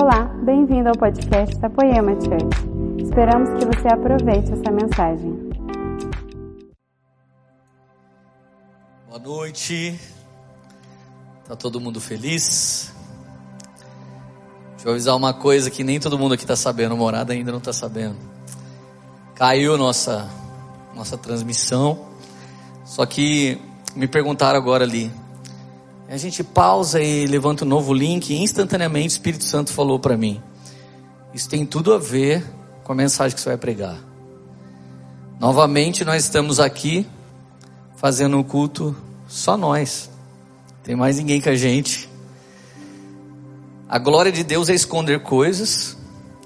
Olá, bem-vindo ao podcast da Poema Church. Esperamos que você aproveite essa mensagem. Boa noite. Tá todo mundo feliz? Deixa eu avisar uma coisa que nem todo mundo aqui tá sabendo, a morada ainda não tá sabendo. Caiu nossa nossa transmissão. Só que me perguntaram agora ali. A gente pausa e levanta um novo link e instantaneamente o Espírito Santo falou para mim. Isso tem tudo a ver com a mensagem que você vai pregar. Novamente nós estamos aqui fazendo um culto só nós. Tem mais ninguém que a gente. A glória de Deus é esconder coisas,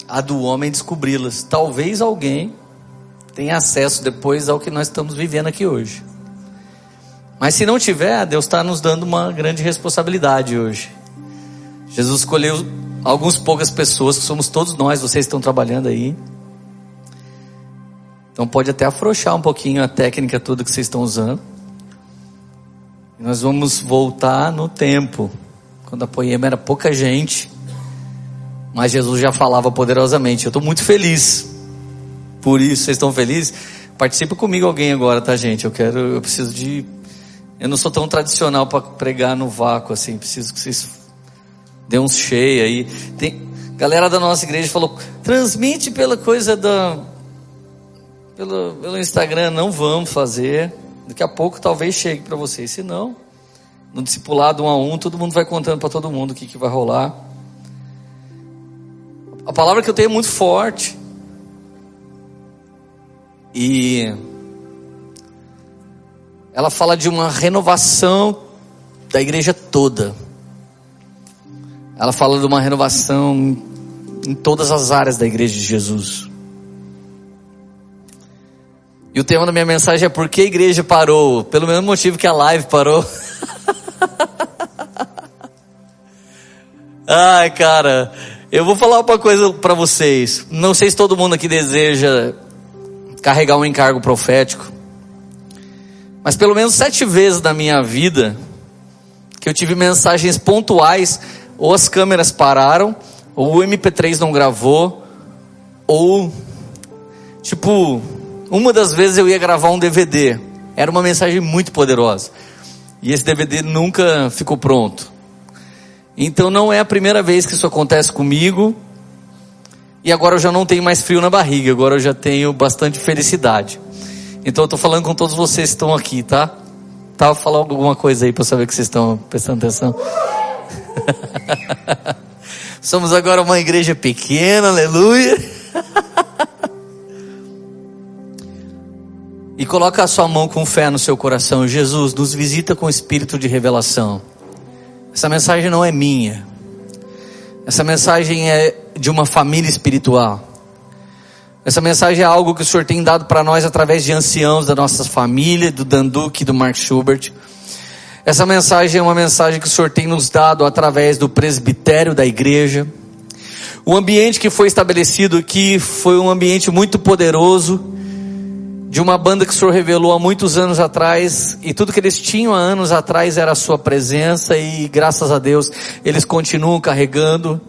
a do homem é descobri-las. Talvez alguém tenha acesso depois ao que nós estamos vivendo aqui hoje. Mas se não tiver, Deus está nos dando uma grande responsabilidade hoje. Jesus escolheu algumas poucas pessoas, que somos todos nós, vocês estão trabalhando aí. Então pode até afrouxar um pouquinho a técnica toda que vocês estão usando. Nós vamos voltar no tempo, quando a poema era pouca gente, mas Jesus já falava poderosamente. Eu estou muito feliz por isso. Vocês estão felizes? Participe comigo alguém agora, tá, gente? Eu quero, eu preciso de eu não sou tão tradicional para pregar no vácuo assim, preciso que vocês dêem uns cheia aí. Tem galera da nossa igreja falou: "Transmite pela coisa da pelo, pelo Instagram, não vamos fazer. Daqui a pouco talvez chegue para vocês. Se não, no discipulado um a um, todo mundo vai contando para todo mundo o que, que vai rolar. A palavra que eu tenho é muito forte. E ela fala de uma renovação da igreja toda. Ela fala de uma renovação em todas as áreas da igreja de Jesus. E o tema da minha mensagem é por que a igreja parou? Pelo mesmo motivo que a live parou. Ai, cara, eu vou falar uma coisa para vocês. Não sei se todo mundo aqui deseja carregar um encargo profético. Mas pelo menos sete vezes na minha vida que eu tive mensagens pontuais, ou as câmeras pararam, ou o MP3 não gravou, ou tipo, uma das vezes eu ia gravar um DVD. Era uma mensagem muito poderosa. E esse DVD nunca ficou pronto. Então não é a primeira vez que isso acontece comigo. E agora eu já não tenho mais frio na barriga, agora eu já tenho bastante felicidade. Então eu estou falando com todos vocês que estão aqui, tá? Tá falando alguma coisa aí para saber que vocês estão prestando atenção. Somos agora uma igreja pequena, aleluia. e coloca a sua mão com fé no seu coração. Jesus, nos visita com espírito de revelação. Essa mensagem não é minha. Essa mensagem é de uma família espiritual. Essa mensagem é algo que o Senhor tem dado para nós através de anciãos da nossa família, do Danduque do Mark Schubert. Essa mensagem é uma mensagem que o Senhor tem nos dado através do presbitério da igreja. O ambiente que foi estabelecido aqui foi um ambiente muito poderoso, de uma banda que o Senhor revelou há muitos anos atrás, e tudo que eles tinham há anos atrás era a Sua presença, e graças a Deus eles continuam carregando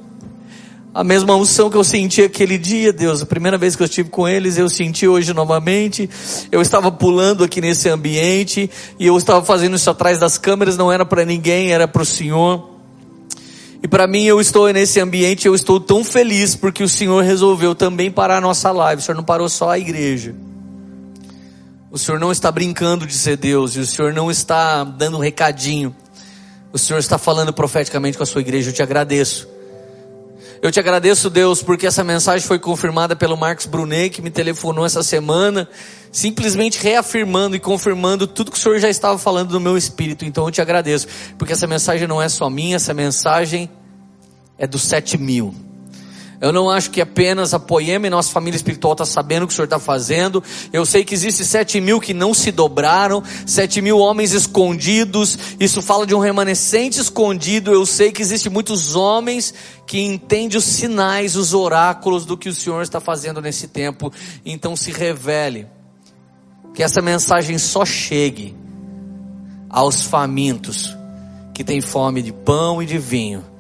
a mesma unção que eu senti aquele dia, Deus, a primeira vez que eu estive com eles, eu senti hoje novamente. Eu estava pulando aqui nesse ambiente e eu estava fazendo isso atrás das câmeras, não era para ninguém, era para o Senhor. E para mim, eu estou nesse ambiente, eu estou tão feliz porque o Senhor resolveu também parar a nossa live. O Senhor não parou só a igreja. O Senhor não está brincando de ser Deus e o Senhor não está dando um recadinho. O Senhor está falando profeticamente com a sua igreja. Eu te agradeço eu te agradeço, Deus, porque essa mensagem foi confirmada pelo Marcos Brunet, que me telefonou essa semana, simplesmente reafirmando e confirmando tudo que o Senhor já estava falando no meu espírito. Então eu te agradeço, porque essa mensagem não é só minha, essa mensagem é dos sete mil. Eu não acho que apenas a Poema e nossa família espiritual está sabendo o que o Senhor está fazendo. Eu sei que existe sete mil que não se dobraram, sete mil homens escondidos. Isso fala de um remanescente escondido. Eu sei que existe muitos homens que entendem os sinais, os oráculos do que o Senhor está fazendo nesse tempo. Então se revele. Que essa mensagem só chegue aos famintos que têm fome de pão e de vinho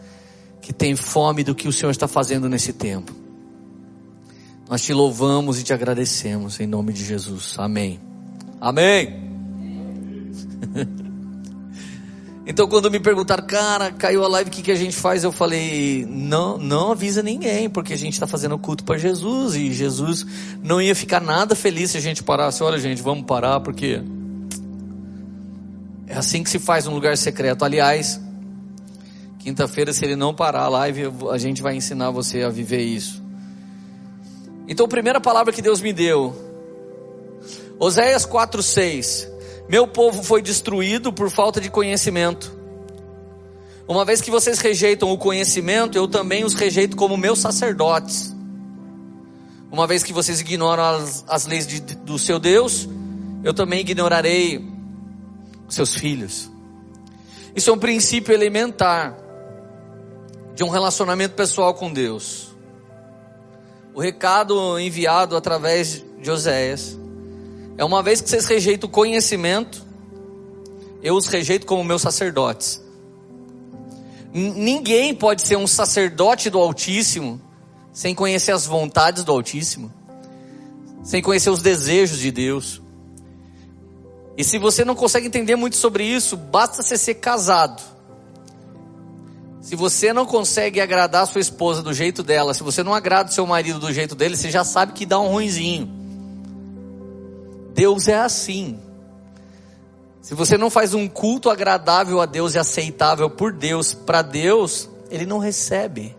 que tem fome do que o Senhor está fazendo nesse tempo. Nós te louvamos e te agradecemos em nome de Jesus. Amém. Amém. Então, quando me perguntaram, cara, caiu a live, o que, que a gente faz? Eu falei, não, não avisa ninguém, porque a gente está fazendo culto para Jesus e Jesus não ia ficar nada feliz se a gente parasse. Olha, gente, vamos parar, porque é assim que se faz um lugar secreto. Aliás, quinta-feira, se ele não parar a live, a gente vai ensinar você a viver isso. Então, a primeira palavra que Deus me deu, Oséias 4,6. Meu povo foi destruído por falta de conhecimento. Uma vez que vocês rejeitam o conhecimento, eu também os rejeito como meus sacerdotes. Uma vez que vocês ignoram as, as leis de, do seu Deus, eu também ignorarei seus filhos. Isso é um princípio elementar de um relacionamento pessoal com Deus. O recado enviado através de Oséias é uma vez que vocês rejeitam o conhecimento, eu os rejeito como meus sacerdotes. Ninguém pode ser um sacerdote do Altíssimo sem conhecer as vontades do Altíssimo, sem conhecer os desejos de Deus. E se você não consegue entender muito sobre isso, basta você ser casado. Se você não consegue agradar a sua esposa do jeito dela, se você não agrada o seu marido do jeito dele, você já sabe que dá um ruinzinho. Deus é assim. Se você não faz um culto agradável a Deus e aceitável por Deus, para Deus, Ele não recebe.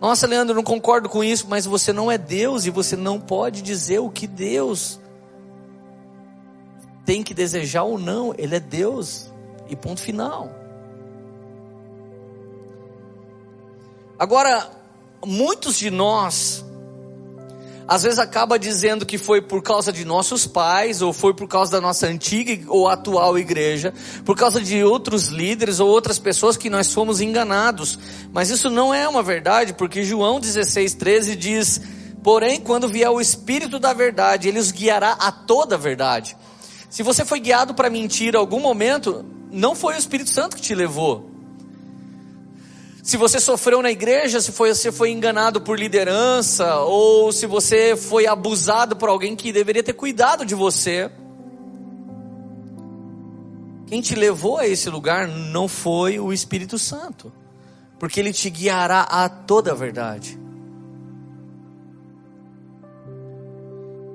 Nossa, Leandro, não concordo com isso, mas você não é Deus e você não pode dizer o que Deus tem que desejar ou não. Ele é Deus e ponto final. Agora, muitos de nós às vezes acaba dizendo que foi por causa de nossos pais, ou foi por causa da nossa antiga ou atual igreja, por causa de outros líderes ou outras pessoas que nós fomos enganados. Mas isso não é uma verdade, porque João 16, 13 diz: Porém, quando vier o Espírito da verdade, ele os guiará a toda a verdade. Se você foi guiado para mentir em algum momento, não foi o Espírito Santo que te levou se você sofreu na igreja, se foi, você foi enganado por liderança, ou se você foi abusado por alguém que deveria ter cuidado de você. Quem te levou a esse lugar não foi o Espírito Santo, porque ele te guiará a toda a verdade.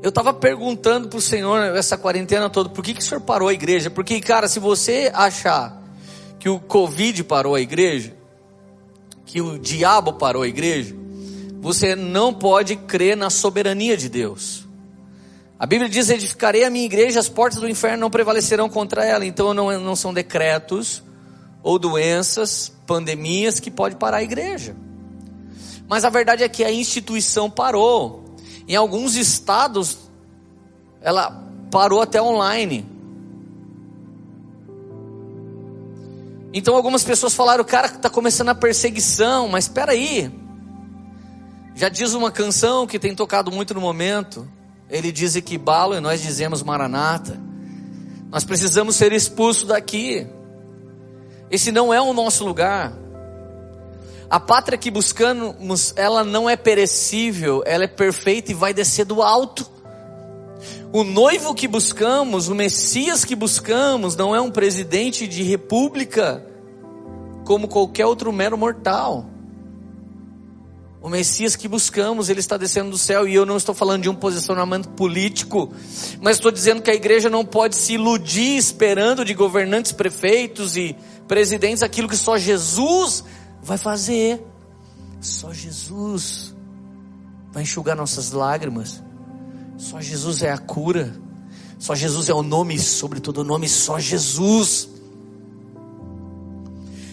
Eu estava perguntando para o Senhor essa quarentena toda, por que, que o Senhor parou a igreja? Porque, cara, se você achar que o Covid parou a igreja, que o diabo parou a igreja, você não pode crer na soberania de Deus. A Bíblia diz: Edificarei a minha igreja, as portas do inferno não prevalecerão contra ela. Então não, não são decretos ou doenças, pandemias que pode parar a igreja. Mas a verdade é que a instituição parou. Em alguns estados, ela parou até online. Então algumas pessoas falaram, o cara está começando a perseguição, mas espera aí. Já diz uma canção que tem tocado muito no momento. Ele diz que balo e nós dizemos maranata. Nós precisamos ser expulsos daqui. Esse não é o nosso lugar. A pátria que buscamos, ela não é perecível, ela é perfeita e vai descer do alto. O noivo que buscamos, o Messias que buscamos, não é um presidente de república como qualquer outro mero mortal. O Messias que buscamos, ele está descendo do céu e eu não estou falando de um posicionamento político, mas estou dizendo que a igreja não pode se iludir esperando de governantes, prefeitos e presidentes aquilo que só Jesus vai fazer. Só Jesus vai enxugar nossas lágrimas. Só Jesus é a cura. Só Jesus é o nome sobre todo nome, só Jesus.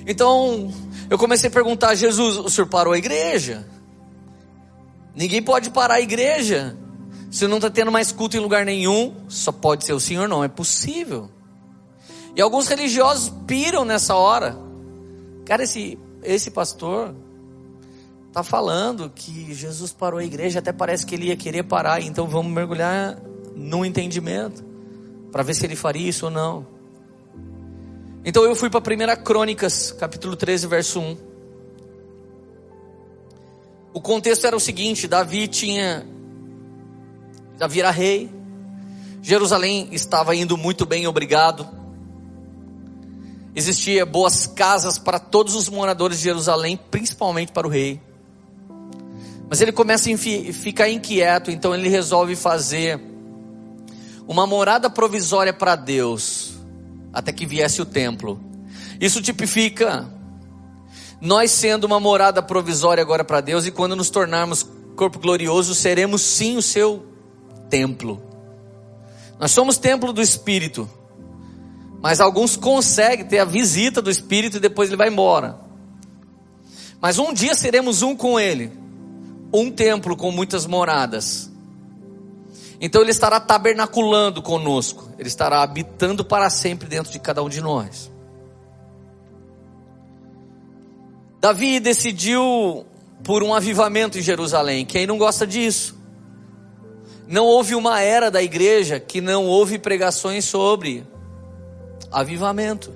Então, eu comecei a perguntar a Jesus: o senhor parou a igreja? Ninguém pode parar a igreja. Se não está tendo mais culto em lugar nenhum, só pode ser o Senhor, não é possível. E alguns religiosos piram nessa hora. Cara, esse, esse pastor está falando que Jesus parou a igreja, até parece que ele ia querer parar, então vamos mergulhar no entendimento, para ver se ele faria isso ou não. Então eu fui para 1 Crônicas, capítulo 13, verso 1. O contexto era o seguinte: Davi tinha. Davi era rei. Jerusalém estava indo muito bem, obrigado. Existia boas casas para todos os moradores de Jerusalém, principalmente para o rei. Mas ele começa a ficar inquieto, então ele resolve fazer uma morada provisória para Deus, até que viesse o templo. Isso tipifica nós sendo uma morada provisória agora para Deus, e quando nos tornarmos corpo glorioso, seremos sim o seu templo. Nós somos templo do Espírito, mas alguns conseguem ter a visita do Espírito e depois ele vai embora. Mas um dia seremos um com Ele, um templo com muitas moradas. Então Ele estará tabernaculando conosco, Ele estará habitando para sempre dentro de cada um de nós. Davi decidiu por um avivamento em Jerusalém. Quem não gosta disso? Não houve uma era da igreja que não houve pregações sobre avivamento.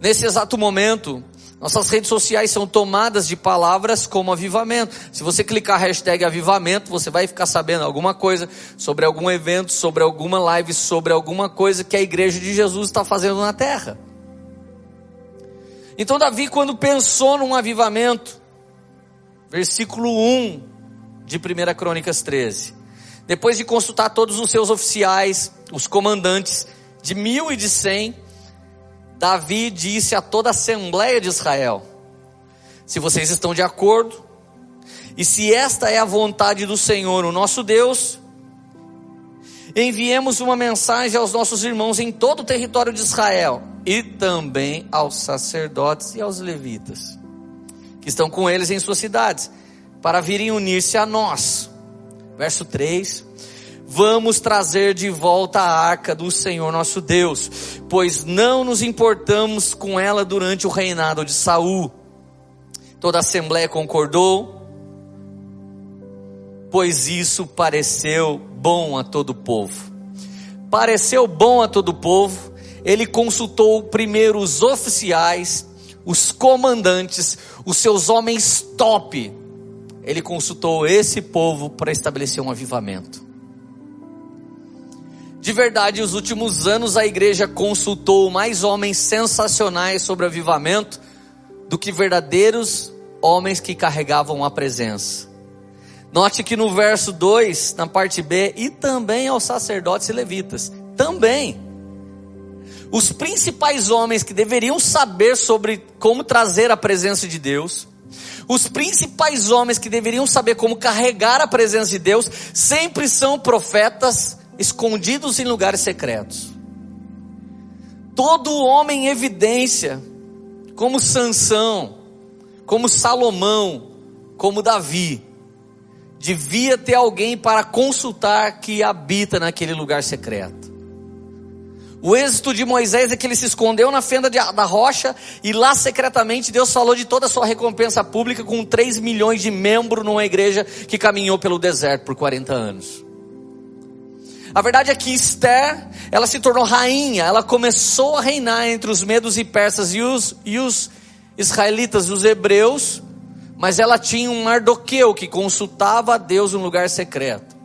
Nesse exato momento, nossas redes sociais são tomadas de palavras como avivamento. Se você clicar hashtag avivamento, você vai ficar sabendo alguma coisa sobre algum evento, sobre alguma live, sobre alguma coisa que a igreja de Jesus está fazendo na terra. Então Davi, quando pensou num avivamento, versículo 1 de 1 Crônicas 13, depois de consultar todos os seus oficiais, os comandantes de mil e de cem, Davi disse a toda a assembleia de Israel: Se vocês estão de acordo, e se esta é a vontade do Senhor, o nosso Deus, enviemos uma mensagem aos nossos irmãos em todo o território de Israel e também aos sacerdotes e aos levitas que estão com eles em suas cidades, para virem unir-se a nós. Verso 3: Vamos trazer de volta a arca do Senhor nosso Deus, pois não nos importamos com ela durante o reinado de Saul. Toda a assembleia concordou, pois isso pareceu bom a todo o povo. Pareceu bom a todo o povo, ele consultou primeiro os oficiais, os comandantes, os seus homens top. Ele consultou esse povo para estabelecer um avivamento. De verdade, nos últimos anos a igreja consultou mais homens sensacionais sobre avivamento do que verdadeiros homens que carregavam a presença. Note que no verso 2, na parte B, e também aos sacerdotes e levitas, também os principais homens que deveriam saber sobre como trazer a presença de Deus, os principais homens que deveriam saber como carregar a presença de Deus, sempre são profetas escondidos em lugares secretos. Todo homem em evidência, como Sansão, como Salomão, como Davi, devia ter alguém para consultar que habita naquele lugar secreto. O êxito de Moisés é que ele se escondeu na fenda de, da rocha e lá secretamente Deus falou de toda a sua recompensa pública com 3 milhões de membros numa igreja que caminhou pelo deserto por 40 anos. A verdade é que Esther, ela se tornou rainha, ela começou a reinar entre os medos e persas e os, e os israelitas, os hebreus, mas ela tinha um Mardoqueu que consultava a Deus em um lugar secreto.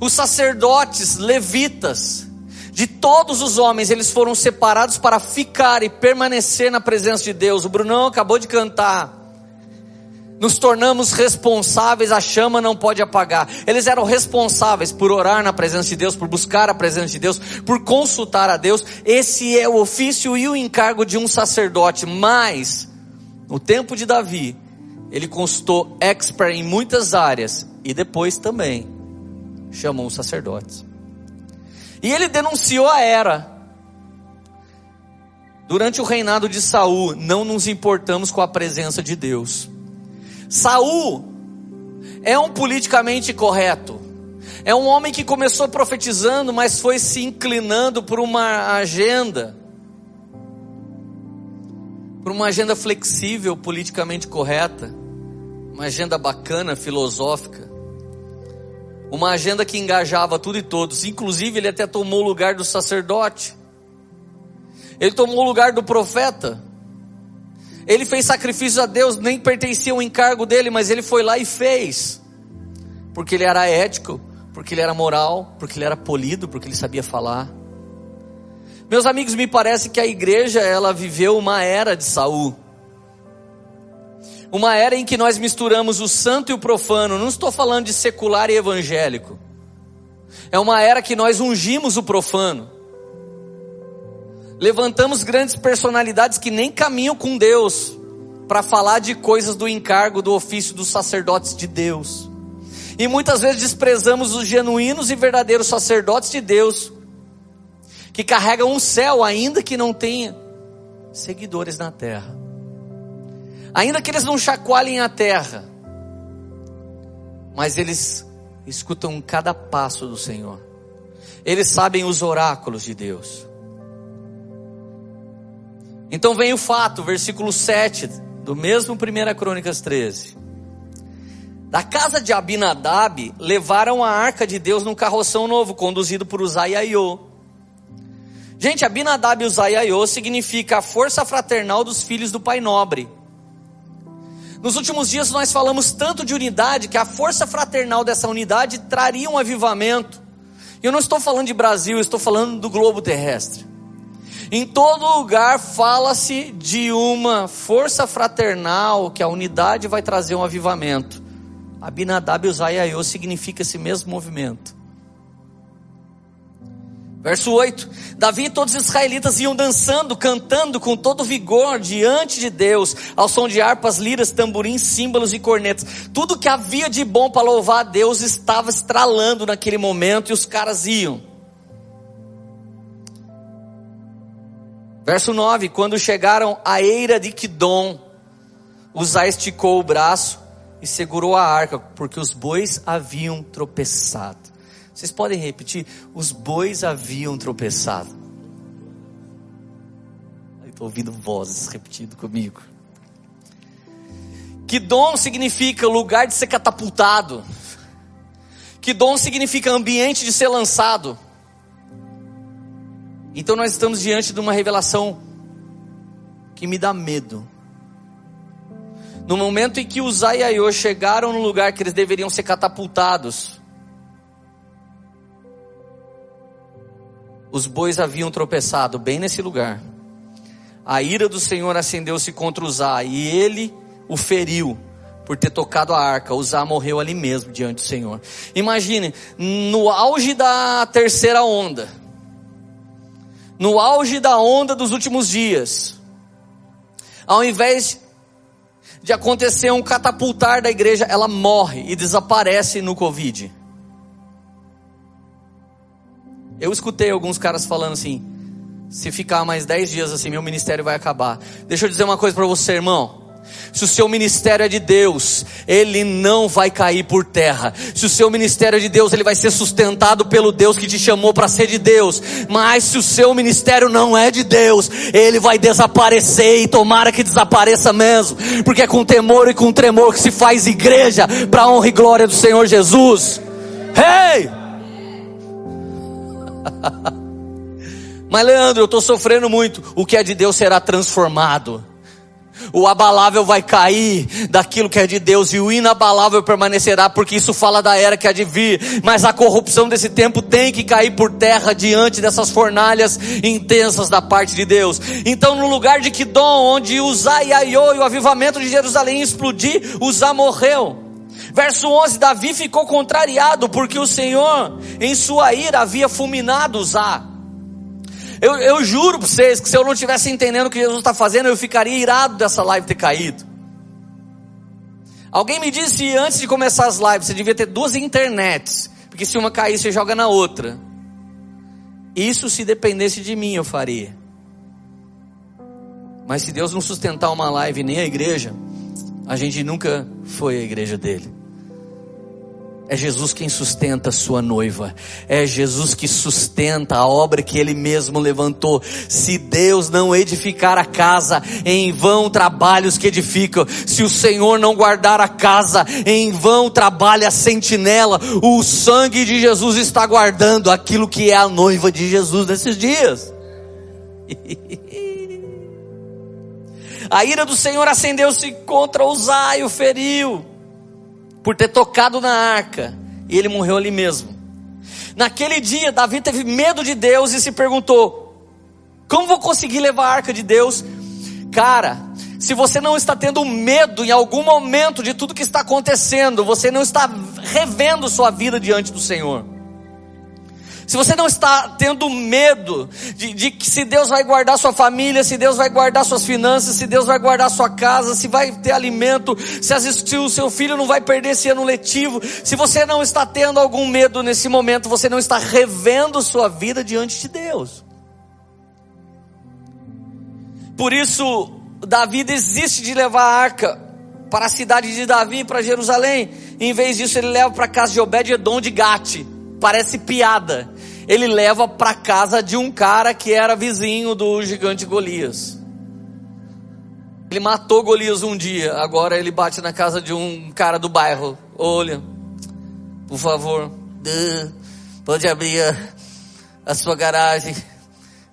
Os sacerdotes levitas, de todos os homens, eles foram separados para ficar e permanecer na presença de Deus. O Brunão acabou de cantar. Nos tornamos responsáveis, a chama não pode apagar. Eles eram responsáveis por orar na presença de Deus, por buscar a presença de Deus, por consultar a Deus. Esse é o ofício e o encargo de um sacerdote. Mas, no tempo de Davi, ele consultou expert em muitas áreas e depois também chamou os sacerdotes. E ele denunciou a era. Durante o reinado de Saul, não nos importamos com a presença de Deus. Saul é um politicamente correto. É um homem que começou profetizando, mas foi se inclinando por uma agenda, por uma agenda flexível, politicamente correta, uma agenda bacana, filosófica. Uma agenda que engajava tudo e todos. Inclusive, ele até tomou o lugar do sacerdote. Ele tomou o lugar do profeta. Ele fez sacrifícios a Deus, nem pertencia ao encargo dele, mas ele foi lá e fez. Porque ele era ético, porque ele era moral, porque ele era polido, porque ele sabia falar. Meus amigos, me parece que a igreja ela viveu uma era de Saul. Uma era em que nós misturamos o santo e o profano. Não estou falando de secular e evangélico. É uma era que nós ungimos o profano. Levantamos grandes personalidades que nem caminham com Deus para falar de coisas do encargo do ofício dos sacerdotes de Deus. E muitas vezes desprezamos os genuínos e verdadeiros sacerdotes de Deus, que carregam um céu, ainda que não tenha seguidores na terra. Ainda que eles não chacoalhem a terra, mas eles escutam cada passo do Senhor. Eles sabem os oráculos de Deus. Então vem o fato, versículo 7 do mesmo 1 Crônicas 13. Da casa de Abinadab levaram a arca de Deus num carroção novo, conduzido por Uzai e. Gente, Abinadab e Uzai e significa a força fraternal dos filhos do Pai Nobre. Nos últimos dias nós falamos tanto de unidade que a força fraternal dessa unidade traria um avivamento. Eu não estou falando de Brasil, eu estou falando do globo terrestre. Em todo lugar fala-se de uma força fraternal, que a unidade vai trazer um avivamento. Abinadab e Uzaiaiô significa esse mesmo movimento. Verso 8: Davi e todos os israelitas iam dançando, cantando com todo vigor diante de Deus, ao som de harpas, liras, tamborins, símbolos e cornetas. Tudo que havia de bom para louvar a Deus estava estralando naquele momento e os caras iam. Verso 9: Quando chegaram à eira de Quidom, Uzá esticou o braço e segurou a arca, porque os bois haviam tropeçado. Vocês podem repetir? Os bois haviam tropeçado. Estou ouvindo vozes repetindo comigo. Que dom significa lugar de ser catapultado. Que dom significa ambiente de ser lançado. Então nós estamos diante de uma revelação que me dá medo. No momento em que os Aiaiô chegaram no lugar que eles deveriam ser catapultados, os bois haviam tropeçado bem nesse lugar. A ira do Senhor acendeu-se contra Uzá e ele o feriu por ter tocado a arca. Uzá morreu ali mesmo diante do Senhor. Imagine, no auge da terceira onda, no auge da onda dos últimos dias, ao invés de acontecer um catapultar da igreja, ela morre e desaparece no Covid. Eu escutei alguns caras falando assim: se ficar mais 10 dias assim, meu ministério vai acabar. Deixa eu dizer uma coisa para você, irmão. Se o seu ministério é de Deus, ele não vai cair por terra. Se o seu ministério é de Deus, ele vai ser sustentado pelo Deus que te chamou para ser de Deus. Mas se o seu ministério não é de Deus, ele vai desaparecer e tomara que desapareça mesmo, porque é com temor e com tremor que se faz igreja para honra e glória do Senhor Jesus. Hey! Mas Leandro, eu estou sofrendo muito. O que é de Deus será transformado. O abalável vai cair daquilo que é de Deus e o inabalável permanecerá, porque isso fala da era que há de vir. Mas a corrupção desse tempo tem que cair por terra diante dessas fornalhas intensas da parte de Deus. Então, no lugar de Kidom, onde Uzá e Aiô e o avivamento de Jerusalém explodir, Uzá morreu. Verso 11: Davi ficou contrariado porque o Senhor, em sua ira, havia fulminado Uzá. Eu, eu juro para vocês que se eu não estivesse entendendo o que Jesus está fazendo, eu ficaria irado dessa live ter caído. Alguém me disse antes de começar as lives, você devia ter duas internets, porque se uma cair, você joga na outra. Isso se dependesse de mim, eu faria. Mas se Deus não sustentar uma live nem a igreja, a gente nunca foi a igreja dele. É Jesus quem sustenta a sua noiva. É Jesus que sustenta a obra que ele mesmo levantou. Se Deus não edificar a casa, em vão trabalhos que edificam. Se o Senhor não guardar a casa, em vão trabalha a sentinela. O sangue de Jesus está guardando aquilo que é a noiva de Jesus nesses dias. A ira do Senhor acendeu-se contra Uzá e o feriu, por ter tocado na arca, e ele morreu ali mesmo. Naquele dia, Davi teve medo de Deus e se perguntou: como vou conseguir levar a arca de Deus? Cara, se você não está tendo medo em algum momento de tudo que está acontecendo, você não está revendo sua vida diante do Senhor. Se você não está tendo medo de, de, que se Deus vai guardar sua família, se Deus vai guardar suas finanças, se Deus vai guardar sua casa, se vai ter alimento, se, as, se o seu filho não vai perder esse ano letivo, se você não está tendo algum medo nesse momento, você não está revendo sua vida diante de Deus. Por isso, Davi desiste de levar a arca para a cidade de Davi, para Jerusalém. Em vez disso, ele leva para a casa de Obed-Edom de Gate. Parece piada. Ele leva para casa de um cara que era vizinho do gigante Golias. Ele matou Golias um dia, agora ele bate na casa de um cara do bairro. Olha, por favor, pode abrir a, a sua garagem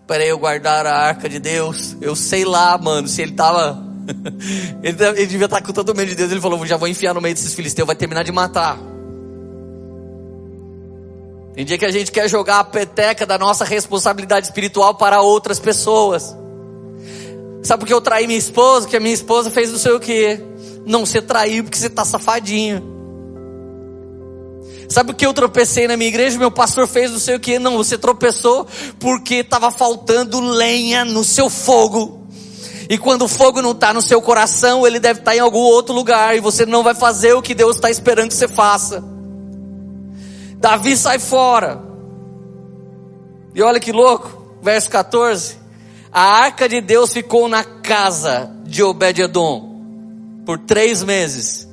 para eu guardar a arca de Deus. Eu sei lá, mano, se ele tava. ele, devia estar com todo medo de Deus. Ele falou: já vou enfiar no meio desses filisteus, vai terminar de matar. Tem dia que a gente quer jogar a peteca da nossa responsabilidade espiritual para outras pessoas. Sabe por que eu traí minha esposa? Porque a minha esposa fez não sei o que. Não, você traiu porque você tá safadinho. Sabe o que eu tropecei na minha igreja? Meu pastor fez não sei o que. Não, você tropeçou porque estava faltando lenha no seu fogo. E quando o fogo não está no seu coração, ele deve estar tá em algum outro lugar. E você não vai fazer o que Deus está esperando que você faça. Davi sai fora. E olha que louco, verso 14. A arca de Deus ficou na casa de Obed-Edom por três meses.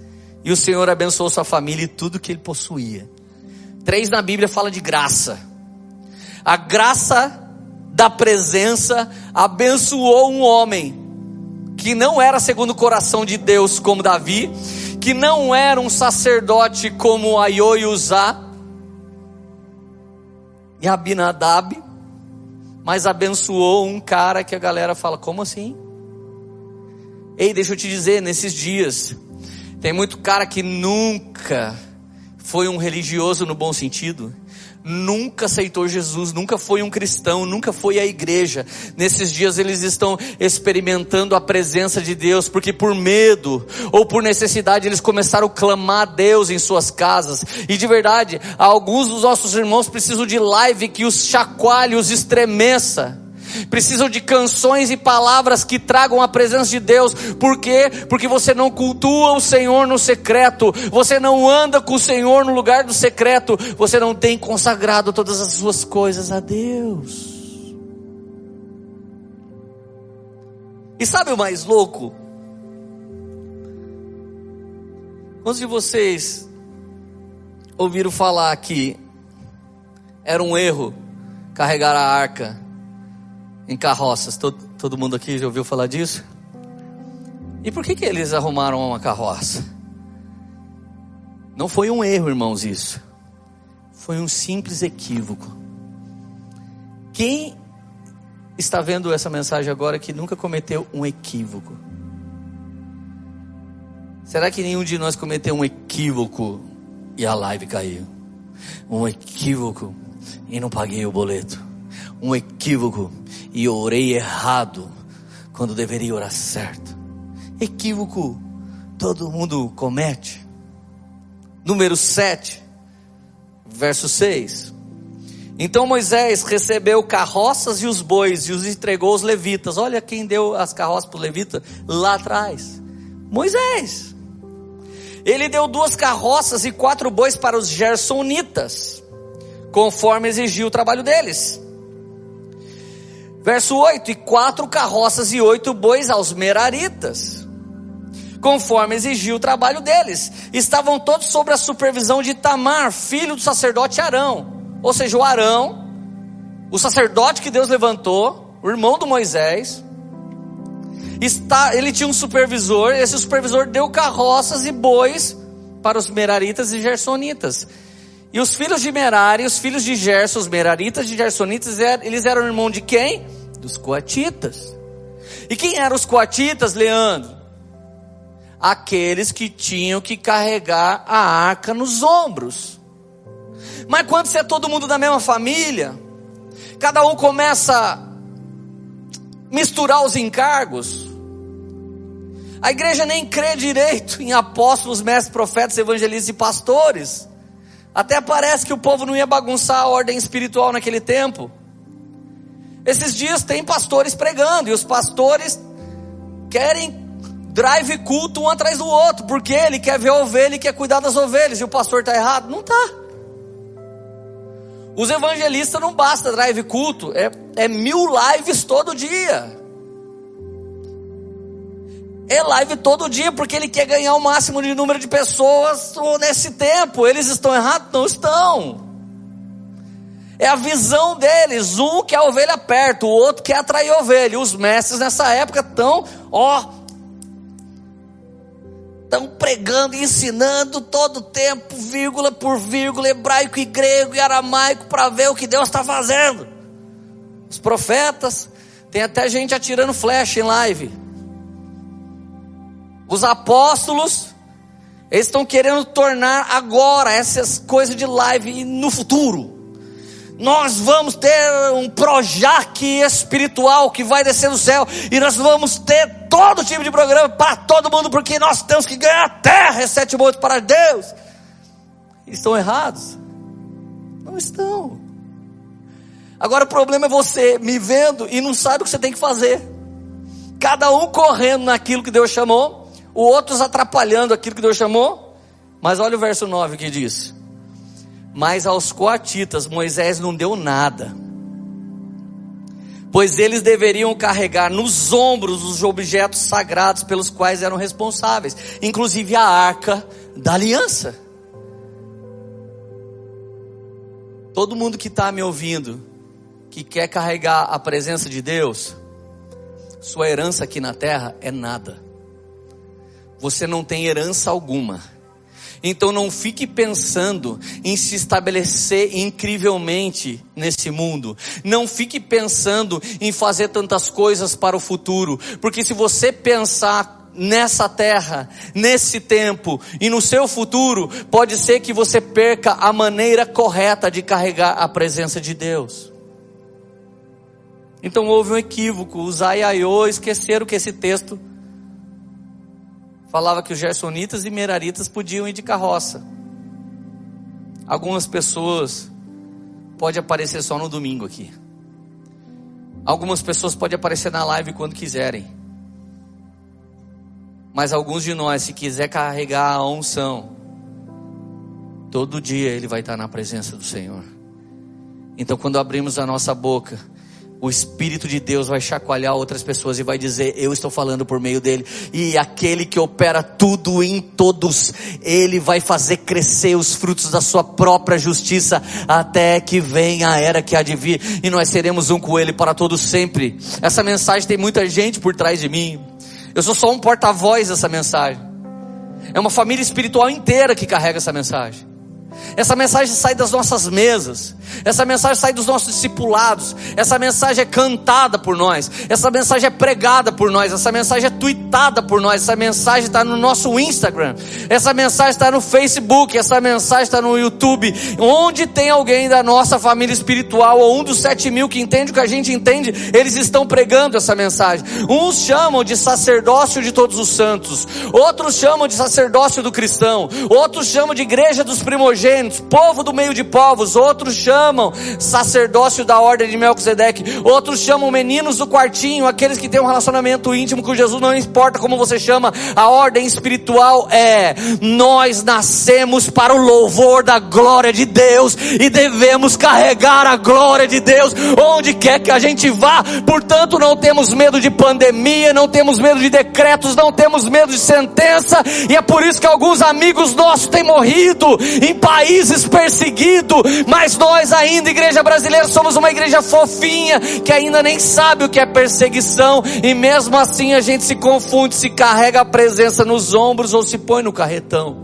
E o Senhor abençoou sua família e tudo que ele possuía. Três na Bíblia fala de graça. A graça da presença abençoou um homem que não era segundo o coração de Deus como Davi, que não era um sacerdote como Aiô e Uzá e Abinadab, mas abençoou um cara que a galera fala, como assim? Ei, deixa eu te dizer, nesses dias, tem muito cara que nunca foi um religioso no bom sentido, nunca aceitou Jesus, nunca foi um cristão, nunca foi à igreja. Nesses dias eles estão experimentando a presença de Deus, porque por medo ou por necessidade eles começaram a clamar a Deus em suas casas. E de verdade, alguns dos nossos irmãos precisam de live que os chacoalhe, os estremeça precisam de canções e palavras que tragam a presença de Deus. Por quê? Porque você não cultua o Senhor no secreto, você não anda com o Senhor no lugar do secreto, você não tem consagrado todas as suas coisas a Deus. E sabe o mais louco? Quantos de vocês ouviram falar que era um erro carregar a arca em carroças. Todo, todo mundo aqui já ouviu falar disso? E por que, que eles arrumaram uma carroça? Não foi um erro, irmãos, isso. Foi um simples equívoco. Quem está vendo essa mensagem agora que nunca cometeu um equívoco? Será que nenhum de nós cometeu um equívoco e a live caiu? Um equívoco e não paguei o boleto? Um equívoco e orei errado quando deveria orar certo. Equívoco todo mundo comete. Número 7, verso 6. Então Moisés recebeu carroças e os bois e os entregou aos levitas. Olha quem deu as carroças para os levitas lá atrás. Moisés. Ele deu duas carroças e quatro bois para os gersonitas, conforme exigiu o trabalho deles. Verso 8: E quatro carroças e oito bois aos meraritas, conforme exigiu o trabalho deles. Estavam todos sob a supervisão de Tamar, filho do sacerdote Arão. Ou seja, o Arão, o sacerdote que Deus levantou, o irmão do Moisés, está, ele tinha um supervisor, esse supervisor deu carroças e bois para os meraritas e gersonitas. E os filhos de Merari, os filhos de Gerson, os Meraritas e Gersonitas, eles eram irmão de quem? Dos coatitas. E quem eram os coatitas, Leandro? Aqueles que tinham que carregar a arca nos ombros. Mas quando você é todo mundo da mesma família, cada um começa a misturar os encargos. A igreja nem crê direito em apóstolos, mestres, profetas, evangelistas e pastores. Até parece que o povo não ia bagunçar a ordem espiritual naquele tempo. Esses dias tem pastores pregando e os pastores querem drive culto um atrás do outro, porque ele quer ver a ovelha e quer cuidar das ovelhas e o pastor está errado? Não está. Os evangelistas não basta drive culto, é, é mil lives todo dia. É live todo dia porque ele quer ganhar o máximo de número de pessoas nesse tempo. Eles estão errados? Não estão. É a visão deles. Um quer a ovelha perto, o outro quer atrair a ovelha. Os mestres nessa época estão, ó, estão pregando e ensinando todo tempo, vírgula por vírgula, hebraico e grego e aramaico, para ver o que Deus está fazendo. Os profetas, tem até gente atirando flecha em live. Os apóstolos, eles estão querendo tornar agora essas coisas de live no futuro. Nós vamos ter um Projac espiritual que vai descer do céu e nós vamos ter todo tipo de programa para todo mundo porque nós temos que ganhar a terra, é sete montes para Deus. Estão errados? Não estão. Agora o problema é você me vendo e não sabe o que você tem que fazer. Cada um correndo naquilo que Deus chamou outros atrapalhando aquilo que Deus chamou. Mas olha o verso 9 que diz: Mas aos coatitas Moisés não deu nada, pois eles deveriam carregar nos ombros os objetos sagrados pelos quais eram responsáveis, inclusive a arca da aliança. Todo mundo que está me ouvindo, que quer carregar a presença de Deus, sua herança aqui na terra é nada você não tem herança alguma. Então não fique pensando em se estabelecer incrivelmente nesse mundo. Não fique pensando em fazer tantas coisas para o futuro, porque se você pensar nessa terra, nesse tempo e no seu futuro, pode ser que você perca a maneira correta de carregar a presença de Deus. Então houve um equívoco, os aiaiô esqueceram que esse texto falava que os gersonitas e meraritas podiam ir de carroça. Algumas pessoas pode aparecer só no domingo aqui. Algumas pessoas podem aparecer na live quando quiserem. Mas alguns de nós, se quiser carregar a unção, todo dia ele vai estar na presença do Senhor. Então, quando abrimos a nossa boca, o Espírito de Deus vai chacoalhar outras pessoas e vai dizer: Eu estou falando por meio dele. E aquele que opera tudo em todos, ele vai fazer crescer os frutos da sua própria justiça, até que venha a era que há de vir, e nós seremos um com ele para todos sempre. Essa mensagem tem muita gente por trás de mim. Eu sou só um porta-voz dessa mensagem. É uma família espiritual inteira que carrega essa mensagem. Essa mensagem sai das nossas mesas. Essa mensagem sai dos nossos discipulados. Essa mensagem é cantada por nós. Essa mensagem é pregada por nós. Essa mensagem é tweetada por nós. Essa mensagem está no nosso Instagram. Essa mensagem está no Facebook. Essa mensagem está no YouTube. Onde tem alguém da nossa família espiritual ou um dos sete mil que entende o que a gente entende, eles estão pregando essa mensagem. Uns chamam de sacerdócio de todos os santos. Outros chamam de sacerdócio do cristão. Outros chamam de igreja dos primogênitos povo do meio de povos, outros chamam sacerdócio da ordem de Melquisedeque, outros chamam meninos do quartinho, aqueles que têm um relacionamento íntimo com Jesus, não importa como você chama, a ordem espiritual é: nós nascemos para o louvor da glória de Deus e devemos carregar a glória de Deus onde quer que a gente vá, portanto, não temos medo de pandemia, não temos medo de decretos, não temos medo de sentença, e é por isso que alguns amigos nossos têm morrido em países perseguidos, mas nós ainda, igreja brasileira, somos uma igreja fofinha, que ainda nem sabe o que é perseguição, e mesmo assim a gente se confunde, se carrega a presença nos ombros ou se põe no carretão.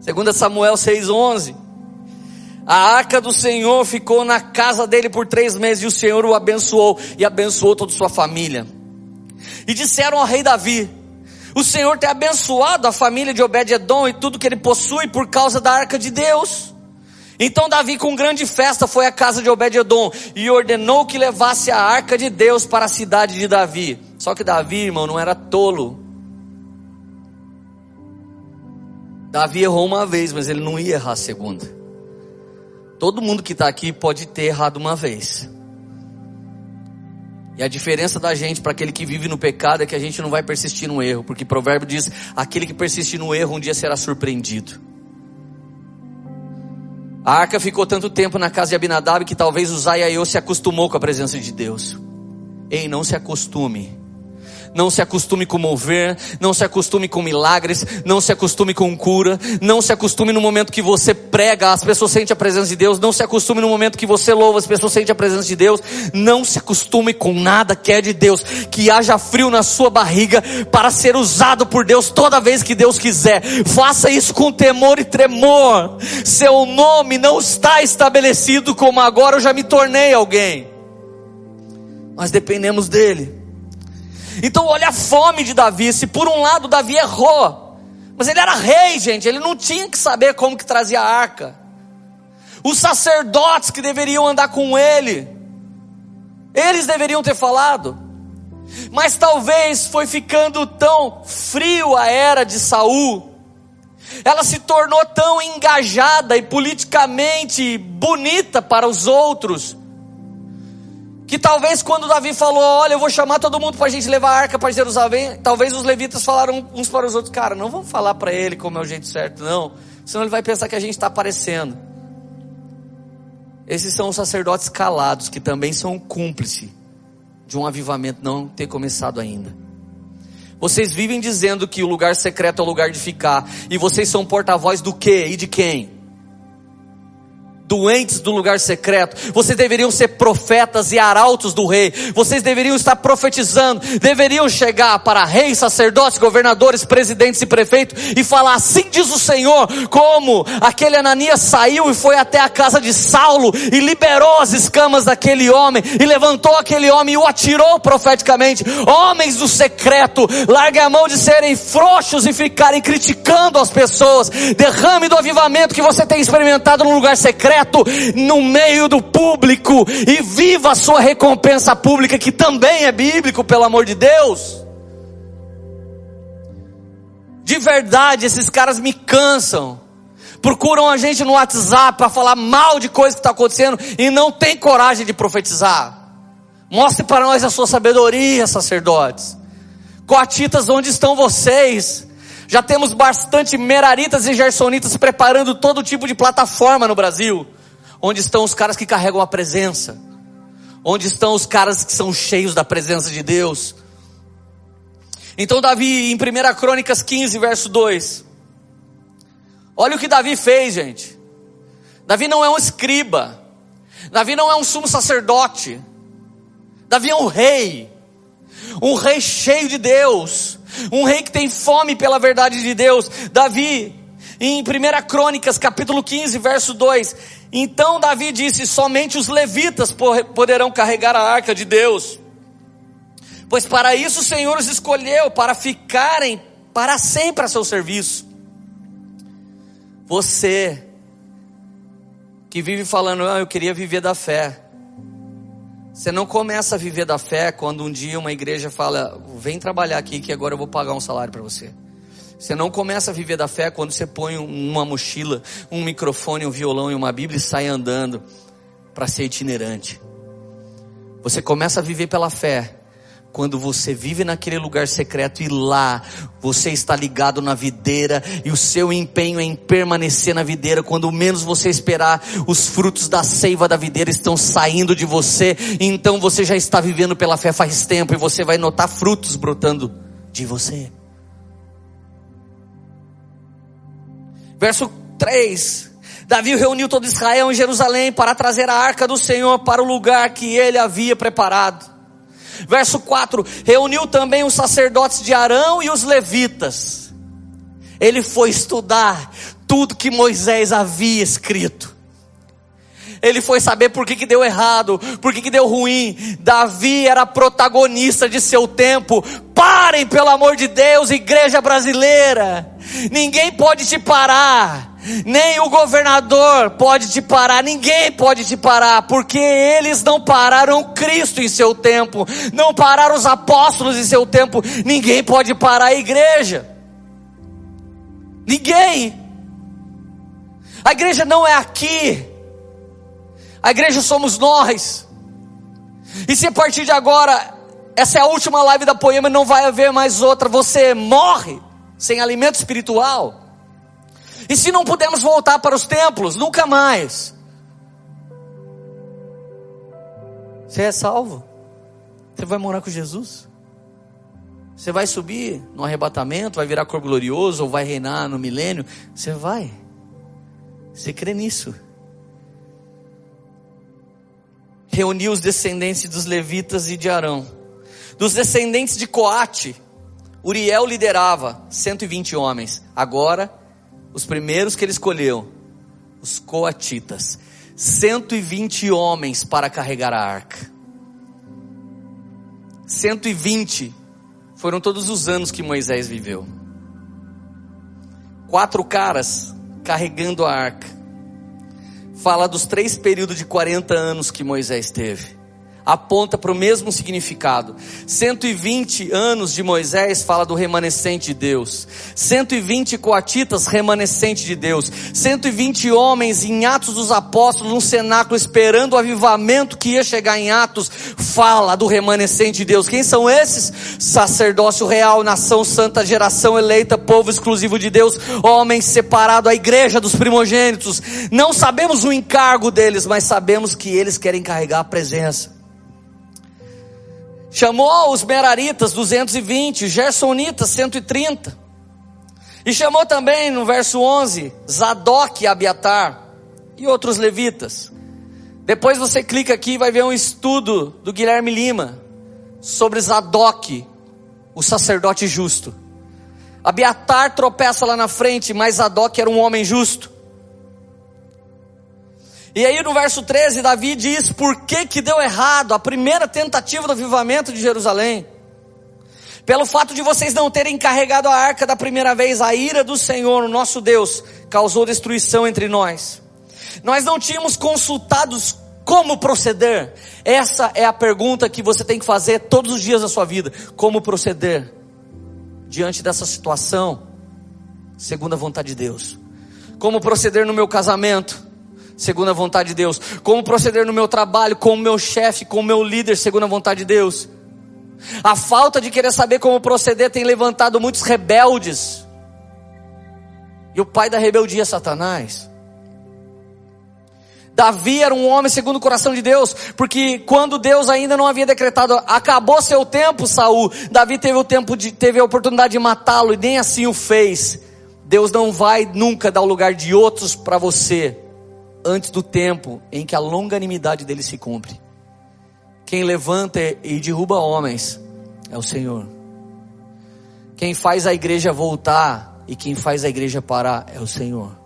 Segunda Samuel 6:11. A arca do Senhor ficou na casa dele por três meses e o Senhor o abençoou e abençoou toda sua família. E disseram ao rei Davi: O Senhor tem abençoado a família de Obed-Edom e tudo que ele possui por causa da arca de Deus. Então Davi, com grande festa, foi à casa de Obed-Edom e ordenou que levasse a arca de Deus para a cidade de Davi. Só que Davi, irmão, não era tolo. Davi errou uma vez, mas ele não ia errar a segunda. Todo mundo que está aqui pode ter errado uma vez. E a diferença da gente para aquele que vive no pecado é que a gente não vai persistir no erro, porque o provérbio diz: aquele que persiste no erro um dia será surpreendido. A arca ficou tanto tempo na casa de Abinadab que talvez o Zaiaiô se acostumou com a presença de Deus. Ei, não se acostume não se acostume com mover, não se acostume com milagres, não se acostume com cura, não se acostume no momento que você prega, as pessoas sentem a presença de Deus, não se acostume no momento que você louva, as pessoas sentem a presença de Deus, não se acostume com nada que é de Deus, que haja frio na sua barriga para ser usado por Deus toda vez que Deus quiser. Faça isso com temor e tremor. Seu nome não está estabelecido como agora eu já me tornei alguém. Nós dependemos dele. Então, olha a fome de Davi. Se por um lado Davi errou, mas ele era rei, gente, ele não tinha que saber como que trazia a arca. Os sacerdotes que deveriam andar com ele, eles deveriam ter falado. Mas talvez foi ficando tão frio a era de Saul, ela se tornou tão engajada e politicamente bonita para os outros, que talvez quando Davi falou, olha, eu vou chamar todo mundo para a gente levar a arca para Jerusalém, talvez os levitas falaram uns para os outros, cara, não vamos falar para ele como é o jeito certo, não, senão ele vai pensar que a gente está aparecendo. Esses são os sacerdotes calados, que também são cúmplice de um avivamento não ter começado ainda. Vocês vivem dizendo que o lugar secreto é o lugar de ficar, e vocês são porta-voz do que e de quem? Doentes do lugar secreto. Vocês deveriam ser profetas e arautos do rei. Vocês deveriam estar profetizando. Deveriam chegar para reis, sacerdotes, governadores, presidentes e prefeitos e falar: Assim diz o Senhor, como aquele Ananias saiu e foi até a casa de Saulo e liberou as escamas daquele homem e levantou aquele homem e o atirou profeticamente. Homens do secreto, larguem a mão de serem frouxos e ficarem criticando as pessoas. Derrame do avivamento que você tem experimentado no lugar secreto secreto no meio do público e viva a sua recompensa pública, que também é bíblico, pelo amor de Deus. De verdade, esses caras me cansam. Procuram a gente no WhatsApp para falar mal de coisa que está acontecendo e não tem coragem de profetizar. Mostre para nós a sua sabedoria, sacerdotes. Coatitas, onde estão vocês? Já temos bastante meraritas e gersonitas preparando todo tipo de plataforma no Brasil. Onde estão os caras que carregam a presença? Onde estão os caras que são cheios da presença de Deus? Então Davi, em 1 Crônicas 15, verso 2. Olha o que Davi fez, gente. Davi não é um escriba. Davi não é um sumo sacerdote. Davi é um rei. Um rei cheio de Deus um rei que tem fome pela verdade de Deus. Davi, em 1 Crônicas, capítulo 15, verso 2: Então Davi disse: Somente os levitas poderão carregar a arca de Deus, pois para isso o Senhor os escolheu, para ficarem para sempre a seu serviço. Você, que vive falando, ah, eu queria viver da fé. Você não começa a viver da fé quando um dia uma igreja fala: vem trabalhar aqui que agora eu vou pagar um salário para você. Você não começa a viver da fé quando você põe uma mochila, um microfone, um violão e uma Bíblia e sai andando para ser itinerante. Você começa a viver pela fé quando você vive naquele lugar secreto e lá você está ligado na videira e o seu empenho é em permanecer na videira, quando menos você esperar, os frutos da seiva da videira estão saindo de você, então você já está vivendo pela fé faz tempo e você vai notar frutos brotando de você. Verso 3. Davi reuniu todo Israel em Jerusalém para trazer a arca do Senhor para o lugar que ele havia preparado. Verso 4: reuniu também os sacerdotes de Arão e os levitas. Ele foi estudar tudo que Moisés havia escrito. Ele foi saber por que, que deu errado, por que, que deu ruim. Davi era protagonista de seu tempo. Parem, pelo amor de Deus, igreja brasileira. Ninguém pode te parar. Nem o governador pode te parar, ninguém pode te parar, porque eles não pararam Cristo em seu tempo, não pararam os apóstolos em seu tempo, ninguém pode parar a igreja. Ninguém. A igreja não é aqui. A igreja somos nós. E se a partir de agora, essa é a última live da poema, não vai haver mais outra, você morre sem alimento espiritual. E se não pudermos voltar para os templos, nunca mais. Você é salvo. Você vai morar com Jesus. Você vai subir no arrebatamento, vai virar cor glorioso, ou vai reinar no milênio. Você vai. Você crê nisso? Reuniu os descendentes dos levitas e de Arão. Dos descendentes de Coate, Uriel liderava 120 homens. Agora, os primeiros que ele escolheu, os coatitas. 120 homens para carregar a arca. 120 foram todos os anos que Moisés viveu. Quatro caras carregando a arca. Fala dos três períodos de 40 anos que Moisés teve aponta para o mesmo significado. 120 anos de Moisés fala do remanescente de Deus. 120 coatitas, remanescente de Deus. 120 homens em Atos dos Apóstolos, num cenáculo, esperando o avivamento que ia chegar em Atos, fala do remanescente de Deus. Quem são esses? Sacerdócio real, nação santa, geração eleita, povo exclusivo de Deus, homens separados, a igreja dos primogênitos. Não sabemos o encargo deles, mas sabemos que eles querem carregar a presença. Chamou os Meraritas 220, Gersonitas 130. E chamou também no verso 11 Zadok e Abiatar e outros levitas. Depois você clica aqui e vai ver um estudo do Guilherme Lima sobre Zadok, o sacerdote justo. Abiatar tropeça lá na frente, mas Zadok era um homem justo. E aí no verso 13, Davi diz por que que deu errado a primeira tentativa do avivamento de Jerusalém. Pelo fato de vocês não terem carregado a arca da primeira vez, a ira do Senhor, o nosso Deus, causou destruição entre nós. Nós não tínhamos consultados como proceder. Essa é a pergunta que você tem que fazer todos os dias da sua vida. Como proceder diante dessa situação, segundo a vontade de Deus? Como proceder no meu casamento? Segundo a vontade de Deus. Como proceder no meu trabalho, com o meu chefe, com o meu líder, segundo a vontade de Deus. A falta de querer saber como proceder tem levantado muitos rebeldes. E o pai da rebeldia é Satanás. Davi era um homem segundo o coração de Deus, porque quando Deus ainda não havia decretado, acabou seu tempo, Saul, Davi teve o tempo de, teve a oportunidade de matá-lo e nem assim o fez. Deus não vai nunca dar o lugar de outros para você antes do tempo em que a longanimidade dele se cumpre. Quem levanta e derruba homens é o Senhor. Quem faz a igreja voltar e quem faz a igreja parar é o Senhor.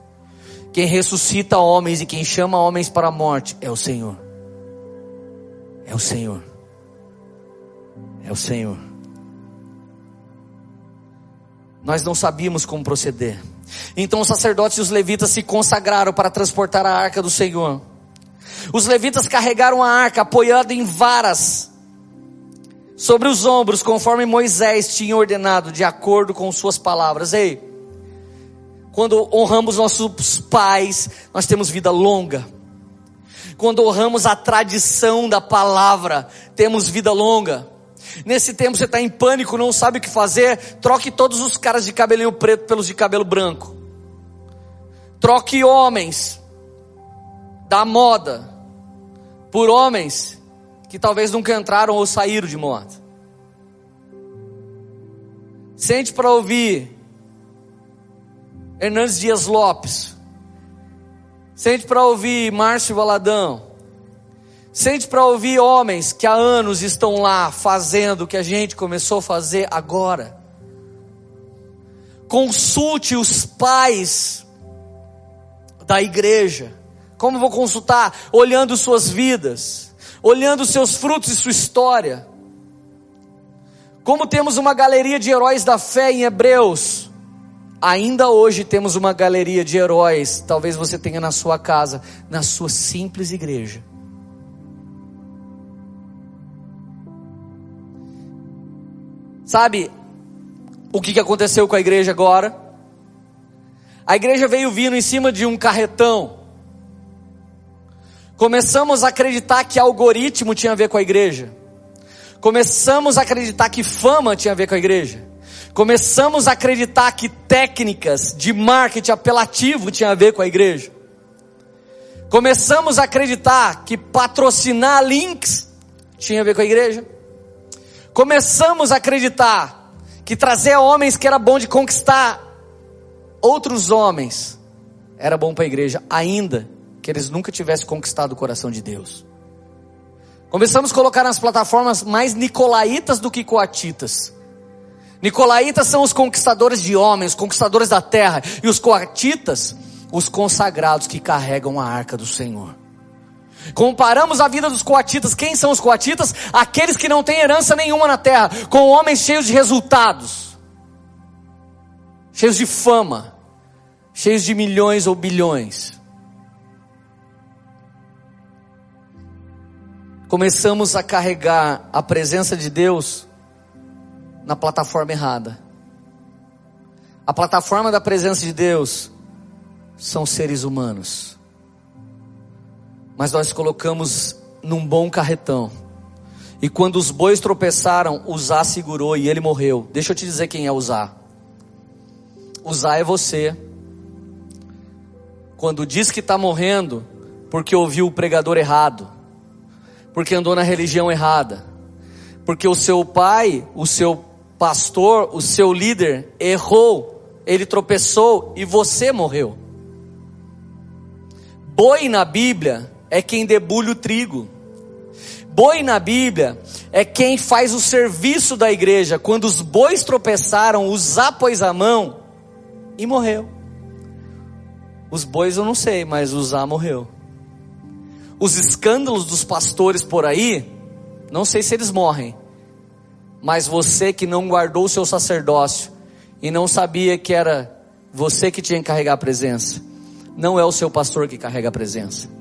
Quem ressuscita homens e quem chama homens para a morte é o Senhor. É o Senhor. É o Senhor. Nós não sabíamos como proceder. Então os sacerdotes e os levitas se consagraram para transportar a arca do Senhor. Os levitas carregaram a arca apoiada em varas sobre os ombros, conforme Moisés tinha ordenado, de acordo com suas palavras. Ei, quando honramos nossos pais, nós temos vida longa. Quando honramos a tradição da palavra, temos vida longa. Nesse tempo você está em pânico, não sabe o que fazer. Troque todos os caras de cabelinho preto pelos de cabelo branco. Troque homens da moda por homens que talvez nunca entraram ou saíram de moda. Sente para ouvir Hernandes Dias Lopes. Sente para ouvir Márcio Valadão. Sente para ouvir homens que há anos estão lá fazendo o que a gente começou a fazer agora. Consulte os pais da igreja. Como vou consultar? Olhando suas vidas, olhando seus frutos e sua história. Como temos uma galeria de heróis da fé em Hebreus, ainda hoje temos uma galeria de heróis, talvez você tenha na sua casa, na sua simples igreja. Sabe o que aconteceu com a igreja agora? A igreja veio vindo em cima de um carretão. Começamos a acreditar que algoritmo tinha a ver com a igreja. Começamos a acreditar que fama tinha a ver com a igreja. Começamos a acreditar que técnicas de marketing apelativo tinha a ver com a igreja. Começamos a acreditar que patrocinar links tinha a ver com a igreja começamos a acreditar que trazer homens que era bom de conquistar outros homens era bom para a igreja, ainda que eles nunca tivessem conquistado o coração de Deus. Começamos a colocar nas plataformas mais nicolaítas do que coatitas. Nicolaítas são os conquistadores de homens, conquistadores da terra, e os coatitas, os consagrados que carregam a arca do Senhor. Comparamos a vida dos coatitas. Quem são os coatitas? Aqueles que não têm herança nenhuma na terra, com homens cheios de resultados, cheios de fama, cheios de milhões ou bilhões. Começamos a carregar a presença de Deus na plataforma errada. A plataforma da presença de Deus são seres humanos mas nós colocamos num bom carretão. E quando os bois tropeçaram, Uzá segurou e ele morreu. Deixa eu te dizer quem é Uzá. Uzá é você. Quando diz que está morrendo, porque ouviu o pregador errado, porque andou na religião errada, porque o seu pai, o seu pastor, o seu líder errou, ele tropeçou e você morreu. Boi na Bíblia é quem debulha o trigo. Boi na Bíblia é quem faz o serviço da igreja. Quando os bois tropeçaram, Uzá pôs a mão e morreu. Os bois eu não sei, mas Uzá morreu. Os escândalos dos pastores por aí, não sei se eles morrem, mas você que não guardou o seu sacerdócio e não sabia que era você que tinha que carregar a presença, não é o seu pastor que carrega a presença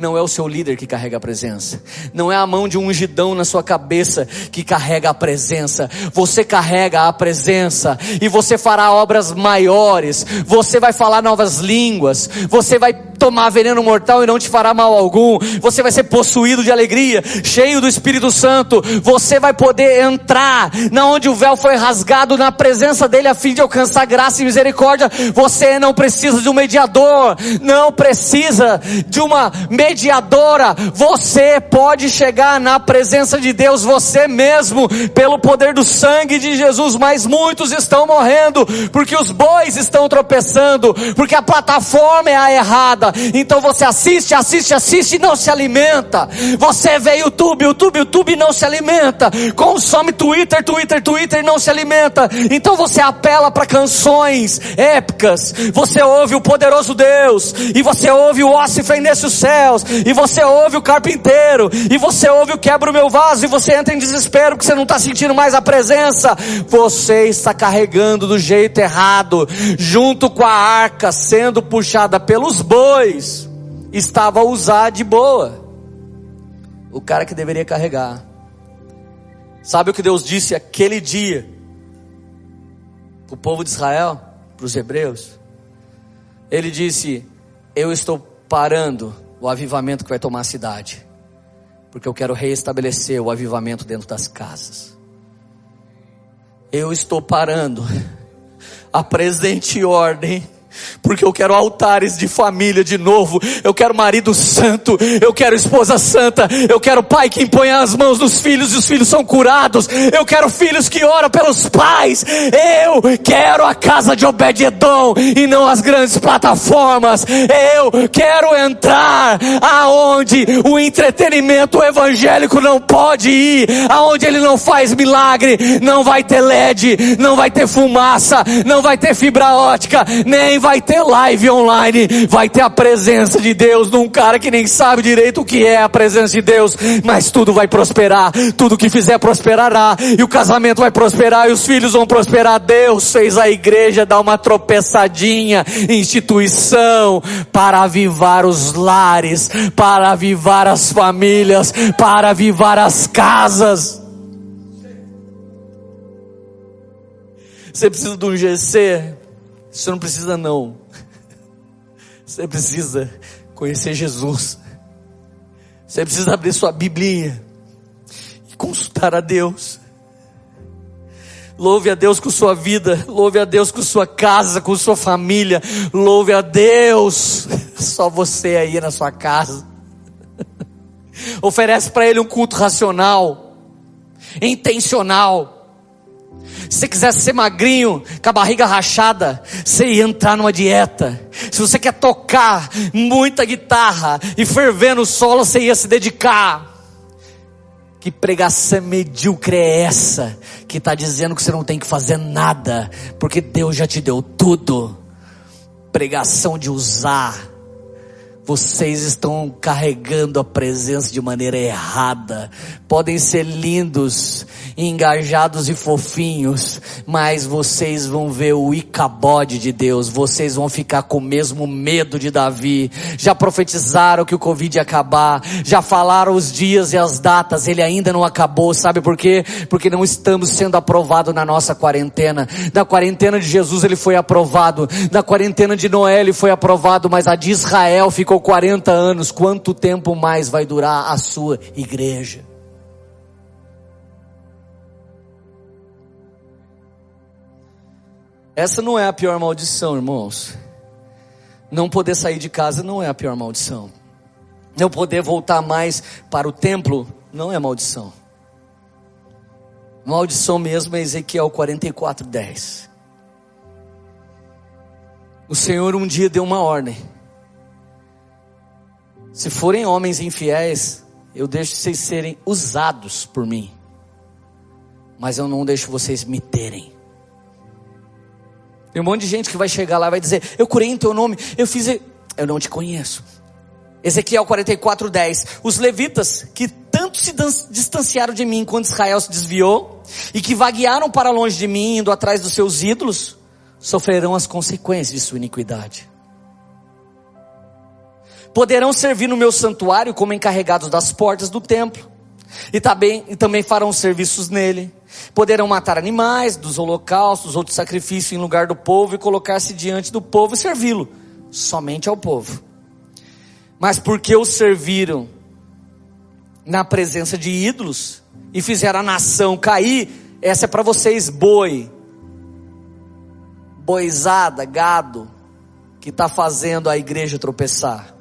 não é o seu líder que carrega a presença, não é a mão de um ungidão na sua cabeça que carrega a presença, você carrega a presença e você fará obras maiores, você vai falar novas línguas, você vai tomar veneno mortal e não te fará mal algum, você vai ser possuído de alegria, cheio do Espírito Santo, você vai poder entrar na onde o véu foi rasgado na presença dele a fim de alcançar graça e misericórdia. Você não precisa de um mediador, não precisa de uma mediadora. Você pode chegar na presença de Deus você mesmo pelo poder do sangue de Jesus, mas muitos estão morrendo porque os bois estão tropeçando, porque a plataforma é a errada então você assiste, assiste, assiste e não se alimenta. Você vê YouTube, YouTube, YouTube não se alimenta. Consome Twitter, Twitter, Twitter não se alimenta. Então você apela para canções épicas. Você ouve o poderoso Deus. E você ouve o osso fendesse os céus. E você ouve o carpinteiro. E você ouve o quebra o meu vaso. E você entra em desespero porque você não está sentindo mais a presença. Você está carregando do jeito errado. Junto com a arca sendo puxada pelos bois estava a usar de boa. O cara que deveria carregar. Sabe o que Deus disse aquele dia? Para o povo de Israel, para os hebreus. Ele disse: Eu estou parando o avivamento que vai tomar a cidade. Porque eu quero reestabelecer o avivamento dentro das casas. Eu estou parando a presente ordem porque eu quero altares de família de novo, eu quero marido santo, eu quero esposa santa, eu quero pai que impõe as mãos nos filhos e os filhos são curados, eu quero filhos que oram pelos pais, eu quero a casa de Obed-Edom e não as grandes plataformas, eu quero entrar aonde o entretenimento evangélico não pode ir, aonde ele não faz milagre, não vai ter LED, não vai ter fumaça, não vai ter fibra ótica, nem vai ter live online, vai ter a presença de Deus num cara que nem sabe direito o que é a presença de Deus, mas tudo vai prosperar, tudo que fizer prosperará, e o casamento vai prosperar, e os filhos vão prosperar. Deus fez a igreja dar uma tropeçadinha, instituição, para avivar os lares, para avivar as famílias, para avivar as casas. Você precisa de um GC? Você não precisa não. Você precisa conhecer Jesus. Você precisa abrir sua Biblinha e consultar a Deus. Louve a Deus com sua vida, louve a Deus com sua casa, com sua família, louve a Deus. Só você aí na sua casa. Oferece para Ele um culto racional, intencional se você quiser ser magrinho, com a barriga rachada, você ia entrar numa dieta. Se você quer tocar muita guitarra e ferver no solo, você ia se dedicar. Que pregação medíocre é essa que está dizendo que você não tem que fazer nada, porque Deus já te deu tudo? Pregação de usar vocês estão carregando a presença de maneira errada. Podem ser lindos, engajados e fofinhos, mas vocês vão ver o icabode de Deus. Vocês vão ficar com o mesmo medo de Davi. Já profetizaram que o Covid ia acabar. Já falaram os dias e as datas. Ele ainda não acabou. Sabe por quê? Porque não estamos sendo aprovados na nossa quarentena. Na quarentena de Jesus ele foi aprovado. Na quarentena de Noé ele foi aprovado, mas a de Israel ficou 40 anos, quanto tempo mais vai durar a sua igreja? Essa não é a pior maldição, irmãos. Não poder sair de casa não é a pior maldição. Não poder voltar mais para o templo não é maldição. Maldição mesmo é Ezequiel 44, 10. O Senhor um dia deu uma ordem se forem homens infiéis, eu deixo vocês serem usados por mim, mas eu não deixo vocês me terem. Tem um monte de gente que vai chegar lá e vai dizer: Eu curei em teu nome, eu fiz. Eu não te conheço. Ezequiel 44, 10. Os levitas que tanto se distanciaram de mim quando Israel se desviou, e que vaguearam para longe de mim, indo atrás dos seus ídolos, sofrerão as consequências de sua iniquidade poderão servir no meu santuário como encarregados das portas do templo, e também, e também farão serviços nele. Poderão matar animais, dos holocaustos, outros sacrifícios em lugar do povo e colocar-se diante do povo e servi-lo, somente ao povo. Mas porque os serviram na presença de ídolos e fizeram a nação cair, essa é para vocês, boi, boizada, gado, que está fazendo a igreja tropeçar.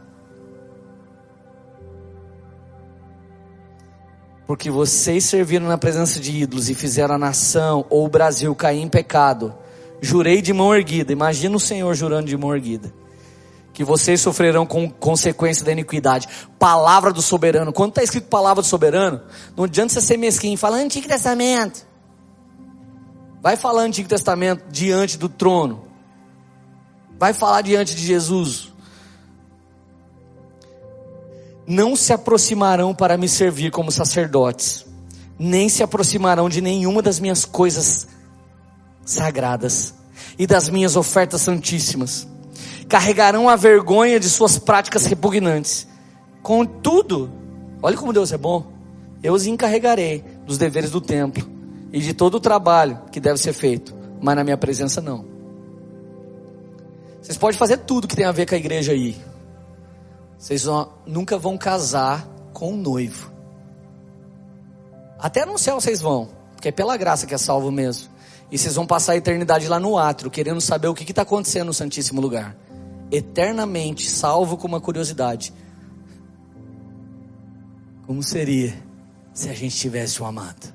Porque vocês serviram na presença de ídolos e fizeram a nação ou o Brasil cair em pecado, jurei de mão erguida, imagina o Senhor jurando de mão erguida, que vocês sofrerão com consequência da iniquidade. Palavra do soberano. Quando está escrito palavra do soberano, não adianta você ser mesquinho, fala Antigo Testamento. Vai falar Antigo Testamento diante do trono. Vai falar diante de Jesus não se aproximarão para me servir como sacerdotes, nem se aproximarão de nenhuma das minhas coisas sagradas e das minhas ofertas santíssimas. Carregarão a vergonha de suas práticas repugnantes. Contudo, olha como Deus é bom. Eu os encarregarei dos deveres do templo e de todo o trabalho que deve ser feito, mas na minha presença não. Vocês podem fazer tudo que tem a ver com a igreja aí, vocês nunca vão casar com um noivo. Até no céu vocês vão, porque é pela graça que é salvo mesmo. E vocês vão passar a eternidade lá no átrio, querendo saber o que está acontecendo no Santíssimo Lugar. Eternamente, salvo com uma curiosidade. Como seria se a gente tivesse um amado?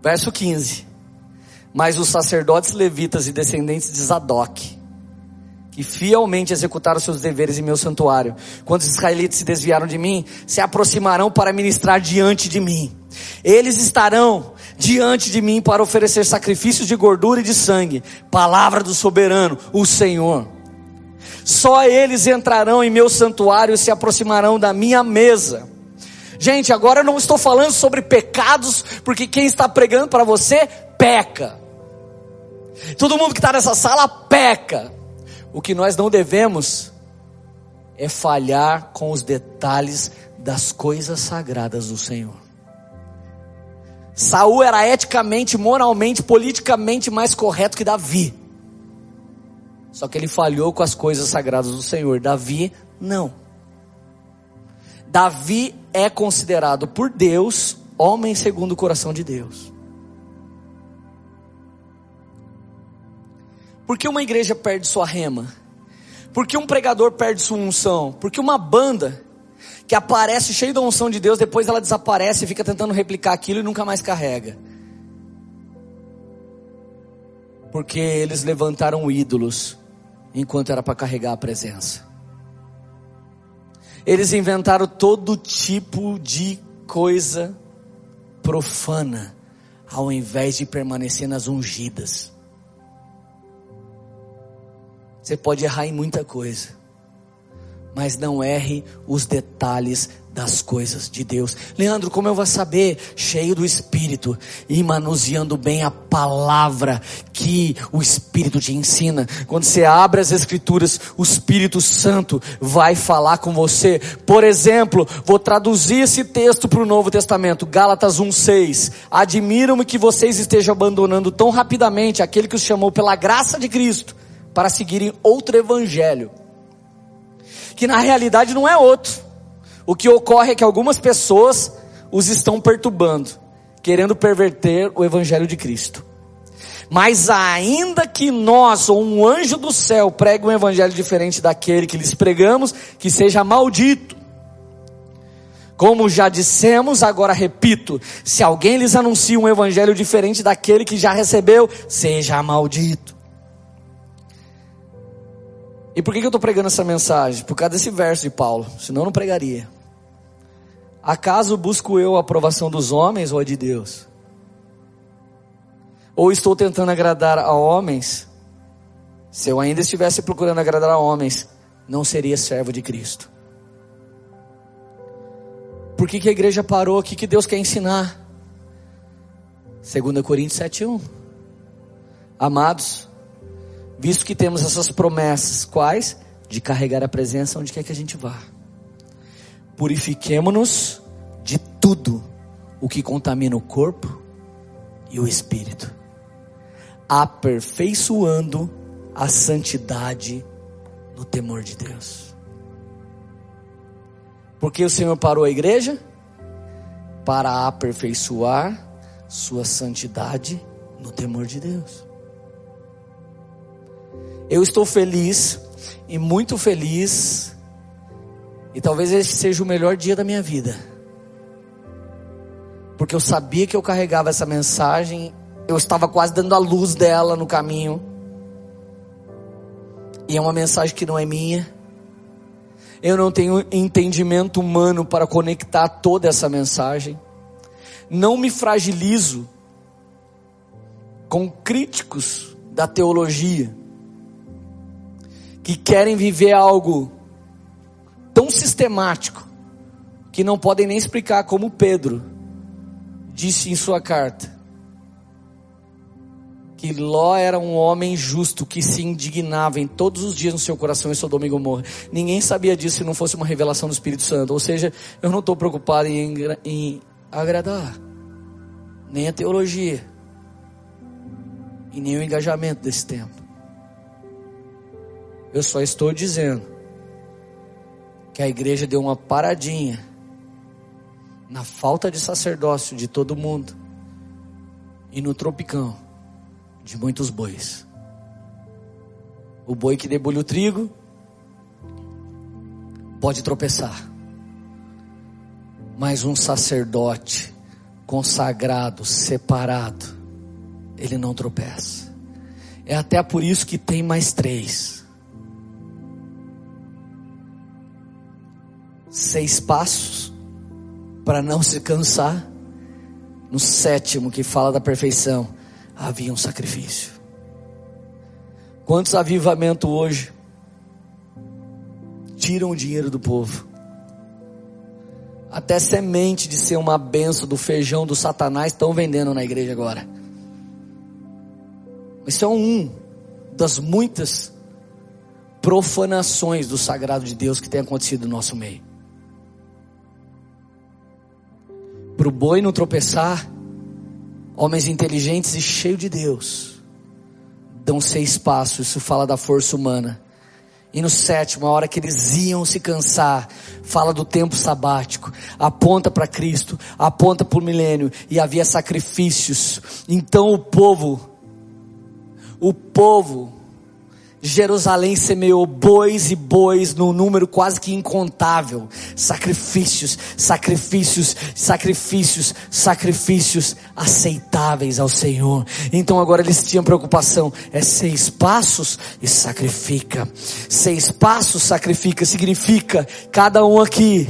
Verso 15. Mas os sacerdotes levitas e descendentes de Zadok e fielmente executaram seus deveres em meu santuário. Quando os israelitas se desviaram de mim, se aproximarão para ministrar diante de mim. Eles estarão diante de mim para oferecer sacrifícios de gordura e de sangue, palavra do soberano, o Senhor. Só eles entrarão em meu santuário e se aproximarão da minha mesa. Gente, agora eu não estou falando sobre pecados, porque quem está pregando para você peca. Todo mundo que está nessa sala peca. O que nós não devemos é falhar com os detalhes das coisas sagradas do Senhor. Saul era eticamente, moralmente, politicamente mais correto que Davi. Só que ele falhou com as coisas sagradas do Senhor. Davi não. Davi é considerado por Deus homem segundo o coração de Deus. Por que uma igreja perde sua rema? Por que um pregador perde sua unção? Porque uma banda que aparece cheia da unção de Deus, depois ela desaparece e fica tentando replicar aquilo e nunca mais carrega. Porque eles levantaram ídolos enquanto era para carregar a presença. Eles inventaram todo tipo de coisa profana, ao invés de permanecer nas ungidas. Você pode errar em muita coisa, mas não erre os detalhes das coisas de Deus. Leandro, como eu vou saber? Cheio do Espírito e manuseando bem a palavra que o Espírito te ensina. Quando você abre as Escrituras, o Espírito Santo vai falar com você. Por exemplo, vou traduzir esse texto para o Novo Testamento, Gálatas 1,6. Admiro-me que vocês estejam abandonando tão rapidamente aquele que os chamou pela graça de Cristo para seguirem outro evangelho. Que na realidade não é outro o que ocorre é que algumas pessoas os estão perturbando, querendo perverter o evangelho de Cristo. Mas ainda que nós ou um anjo do céu pregue um evangelho diferente daquele que lhes pregamos, que seja maldito. Como já dissemos, agora repito: se alguém lhes anuncia um evangelho diferente daquele que já recebeu, seja maldito. E por que eu estou pregando essa mensagem? Por causa desse verso de Paulo, senão eu não pregaria. Acaso busco eu a aprovação dos homens ou a de Deus? Ou estou tentando agradar a homens? Se eu ainda estivesse procurando agradar a homens, não seria servo de Cristo. Por que, que a igreja parou? O que, que Deus quer ensinar? 2 Coríntios 7,1 Amados, visto que temos essas promessas, quais? De carregar a presença onde quer que a gente vá purifiquemo-nos de tudo o que contamina o corpo e o espírito, aperfeiçoando a santidade no temor de Deus. Porque o Senhor parou a igreja? Para aperfeiçoar sua santidade no temor de Deus. Eu estou feliz e muito feliz e talvez esse seja o melhor dia da minha vida. Porque eu sabia que eu carregava essa mensagem, eu estava quase dando a luz dela no caminho. E é uma mensagem que não é minha. Eu não tenho entendimento humano para conectar toda essa mensagem. Não me fragilizo com críticos da teologia que querem viver algo tão sistemático que não podem nem explicar como Pedro disse em sua carta que Ló era um homem justo que se indignava em todos os dias no seu coração em Sodoma e Gomorra. Ninguém sabia disso se não fosse uma revelação do Espírito Santo. Ou seja, eu não estou preocupado em, em agradar, nem a teologia, e nem o engajamento desse tempo. Eu só estou dizendo que a igreja deu uma paradinha na falta de sacerdócio de todo mundo e no tropicão de muitos bois. O boi que debulha o trigo pode tropeçar, mas um sacerdote consagrado, separado, ele não tropeça. É até por isso que tem mais três. Seis passos para não se cansar No sétimo, que fala da perfeição, havia um sacrifício. Quantos avivamentos hoje tiram o dinheiro do povo? Até semente de ser uma benção do feijão do Satanás estão vendendo na igreja agora. Isso é um das muitas profanações do sagrado de Deus que tem acontecido no nosso meio. Para o boi não tropeçar, homens inteligentes e cheios de Deus dão seis passos. Isso fala da força humana. E no sétimo, a hora que eles iam se cansar, fala do tempo sabático, aponta para Cristo, aponta para o milênio, e havia sacrifícios. Então o povo, o povo Jerusalém semeou bois e bois no número quase que incontável. Sacrifícios, sacrifícios, sacrifícios, sacrifícios aceitáveis ao Senhor. Então agora eles tinham preocupação: é seis passos e sacrifica. Seis passos sacrifica significa cada um aqui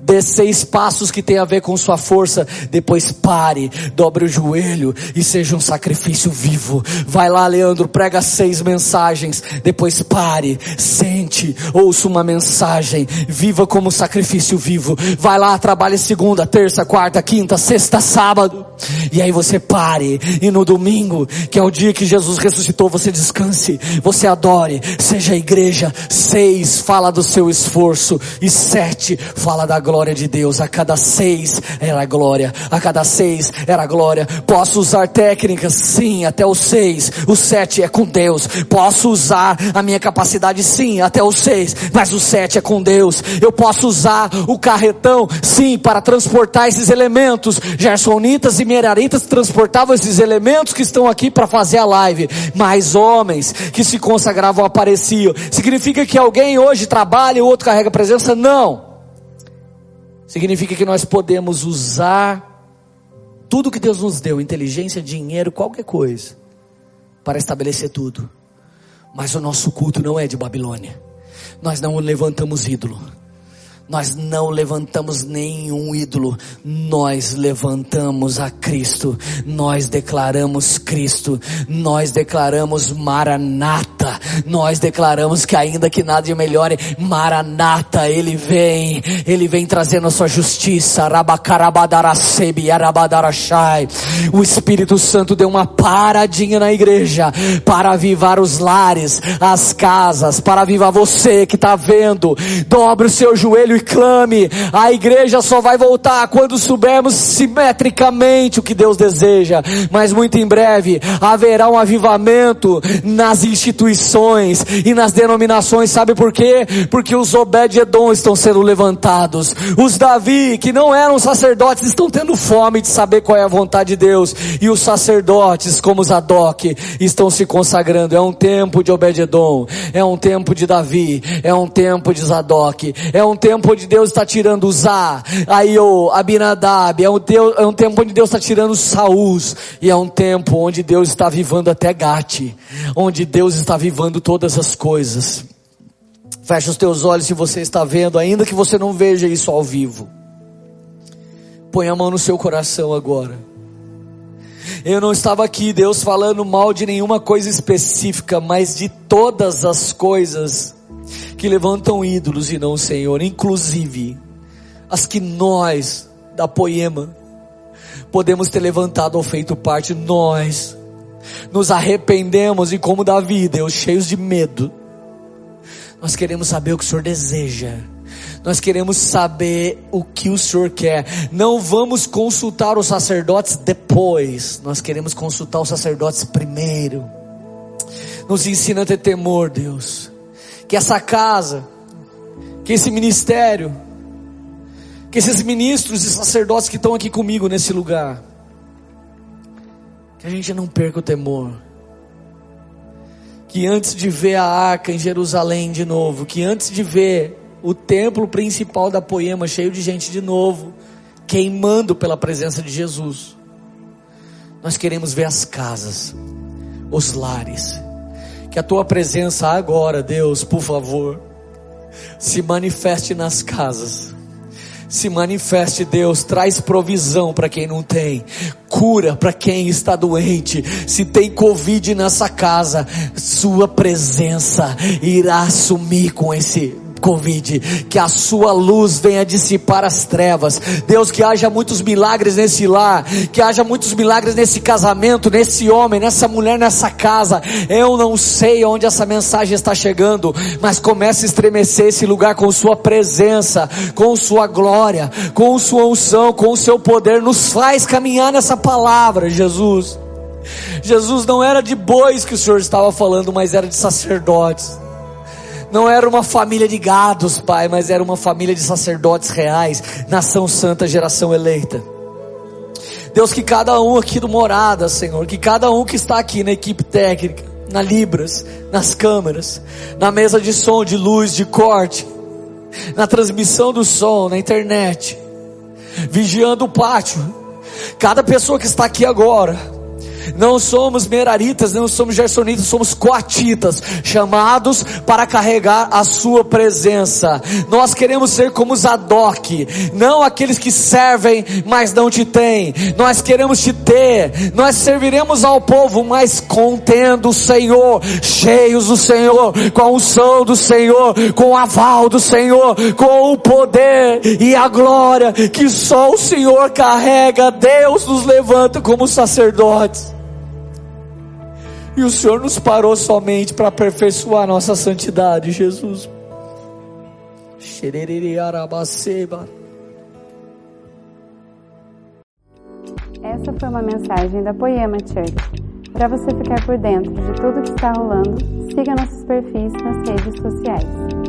dê seis passos que tem a ver com sua força, depois pare, dobre o joelho e seja um sacrifício vivo. Vai lá, Leandro, prega seis mensagens, depois pare, sente, ouça uma mensagem, viva como sacrifício vivo. Vai lá, trabalhe segunda, terça, quarta, quinta, sexta, sábado, e aí você pare, e no domingo, que é o dia que Jesus ressuscitou, você descanse, você adore, seja a igreja. Seis, fala do seu esforço, e sete, fala da glória de Deus. A cada seis era glória. A cada seis era glória. Posso usar técnicas? Sim, até o seis. O sete é com Deus. Posso usar a minha capacidade? Sim, até o seis. Mas o sete é com Deus. Eu posso usar o carretão? Sim, para transportar esses elementos. Gersonitas e Meraritas transportavam esses elementos que estão aqui para fazer a live. Mas homens que se consagravam apareciam. Significa que alguém hoje trabalha e o outro carrega presença? Não. Significa que nós podemos usar tudo que Deus nos deu, inteligência, dinheiro, qualquer coisa, para estabelecer tudo. Mas o nosso culto não é de Babilônia. Nós não levantamos ídolo. Nós não levantamos nenhum ídolo, nós levantamos a Cristo, nós declaramos Cristo, nós declaramos Maranata, nós declaramos que ainda que nada melhore, Maranata, Ele vem, Ele vem trazendo a sua justiça, o Espírito Santo deu uma paradinha na igreja, para avivar os lares, as casas, para avivar você que está vendo, dobre o seu joelho e clame. A igreja só vai voltar quando soubermos simetricamente o que Deus deseja. Mas muito em breve haverá um avivamento nas instituições e nas denominações. Sabe por quê? Porque os Obed-Edom estão sendo levantados. Os Davi, que não eram sacerdotes, estão tendo fome de saber qual é a vontade de Deus. E os sacerdotes, como Zadok, estão se consagrando. É um tempo de Obed-Edom. É um tempo de Davi. É um tempo de Zadok. É um tempo onde Deus está tirando Uzá, aí o Abinadab, é um, Deus, é um tempo onde Deus está tirando Saúl, e é um tempo onde Deus está vivando até Gate, onde Deus está vivando todas as coisas. Fecha os teus olhos se você está vendo, ainda que você não veja isso ao vivo. Põe a mão no seu coração agora. Eu não estava aqui, Deus, falando mal de nenhuma coisa específica, mas de todas as coisas que levantam ídolos e não o Senhor, inclusive as que nós, da Poema, podemos ter levantado ou feito parte, nós nos arrependemos e como Davi, Deus, cheios de medo, nós queremos saber o que o Senhor deseja. Nós queremos saber o que o Senhor quer. Não vamos consultar os sacerdotes depois. Nós queremos consultar os sacerdotes primeiro. Nos ensina a ter temor, Deus que essa casa, que esse ministério, que esses ministros e sacerdotes que estão aqui comigo nesse lugar, que a gente não perca o temor. Que antes de ver a arca em Jerusalém de novo, que antes de ver o templo principal da Poema cheio de gente de novo, queimando pela presença de Jesus, nós queremos ver as casas, os lares, que a tua presença agora, Deus, por favor, se manifeste nas casas, Se manifeste, Deus, traz provisão para quem não tem, cura para quem está doente. Se tem Covid nessa casa, Sua presença irá sumir com esse Covid, que a sua luz venha dissipar as trevas. Deus, que haja muitos milagres nesse lar, que haja muitos milagres nesse casamento, nesse homem, nessa mulher, nessa casa. Eu não sei onde essa mensagem está chegando, mas comece a estremecer esse lugar com sua presença, com sua glória, com sua unção, com seu poder. Nos faz caminhar nessa palavra, Jesus. Jesus não era de bois que o Senhor estava falando, mas era de sacerdotes. Não era uma família de gados, Pai, mas era uma família de sacerdotes reais, nação santa, geração eleita. Deus, que cada um aqui do Morada, Senhor, que cada um que está aqui na equipe técnica, na Libras, nas câmeras, na mesa de som, de luz, de corte, na transmissão do som, na internet, vigiando o pátio, cada pessoa que está aqui agora, não somos meraritas, não somos gersonitas, somos coatitas, chamados para carregar a sua presença. Nós queremos ser como Zadok, não aqueles que servem, mas não te têm. Nós queremos te ter. Nós serviremos ao povo, mas contendo o Senhor, cheios do Senhor, com a unção do Senhor, com o aval do Senhor, com o poder e a glória que só o Senhor carrega. Deus nos levanta como sacerdotes. E o Senhor nos parou somente para aperfeiçoar nossa santidade, Jesus. Essa foi uma mensagem da Poema Church. Para você ficar por dentro de tudo que está rolando, siga nossos perfis nas redes sociais.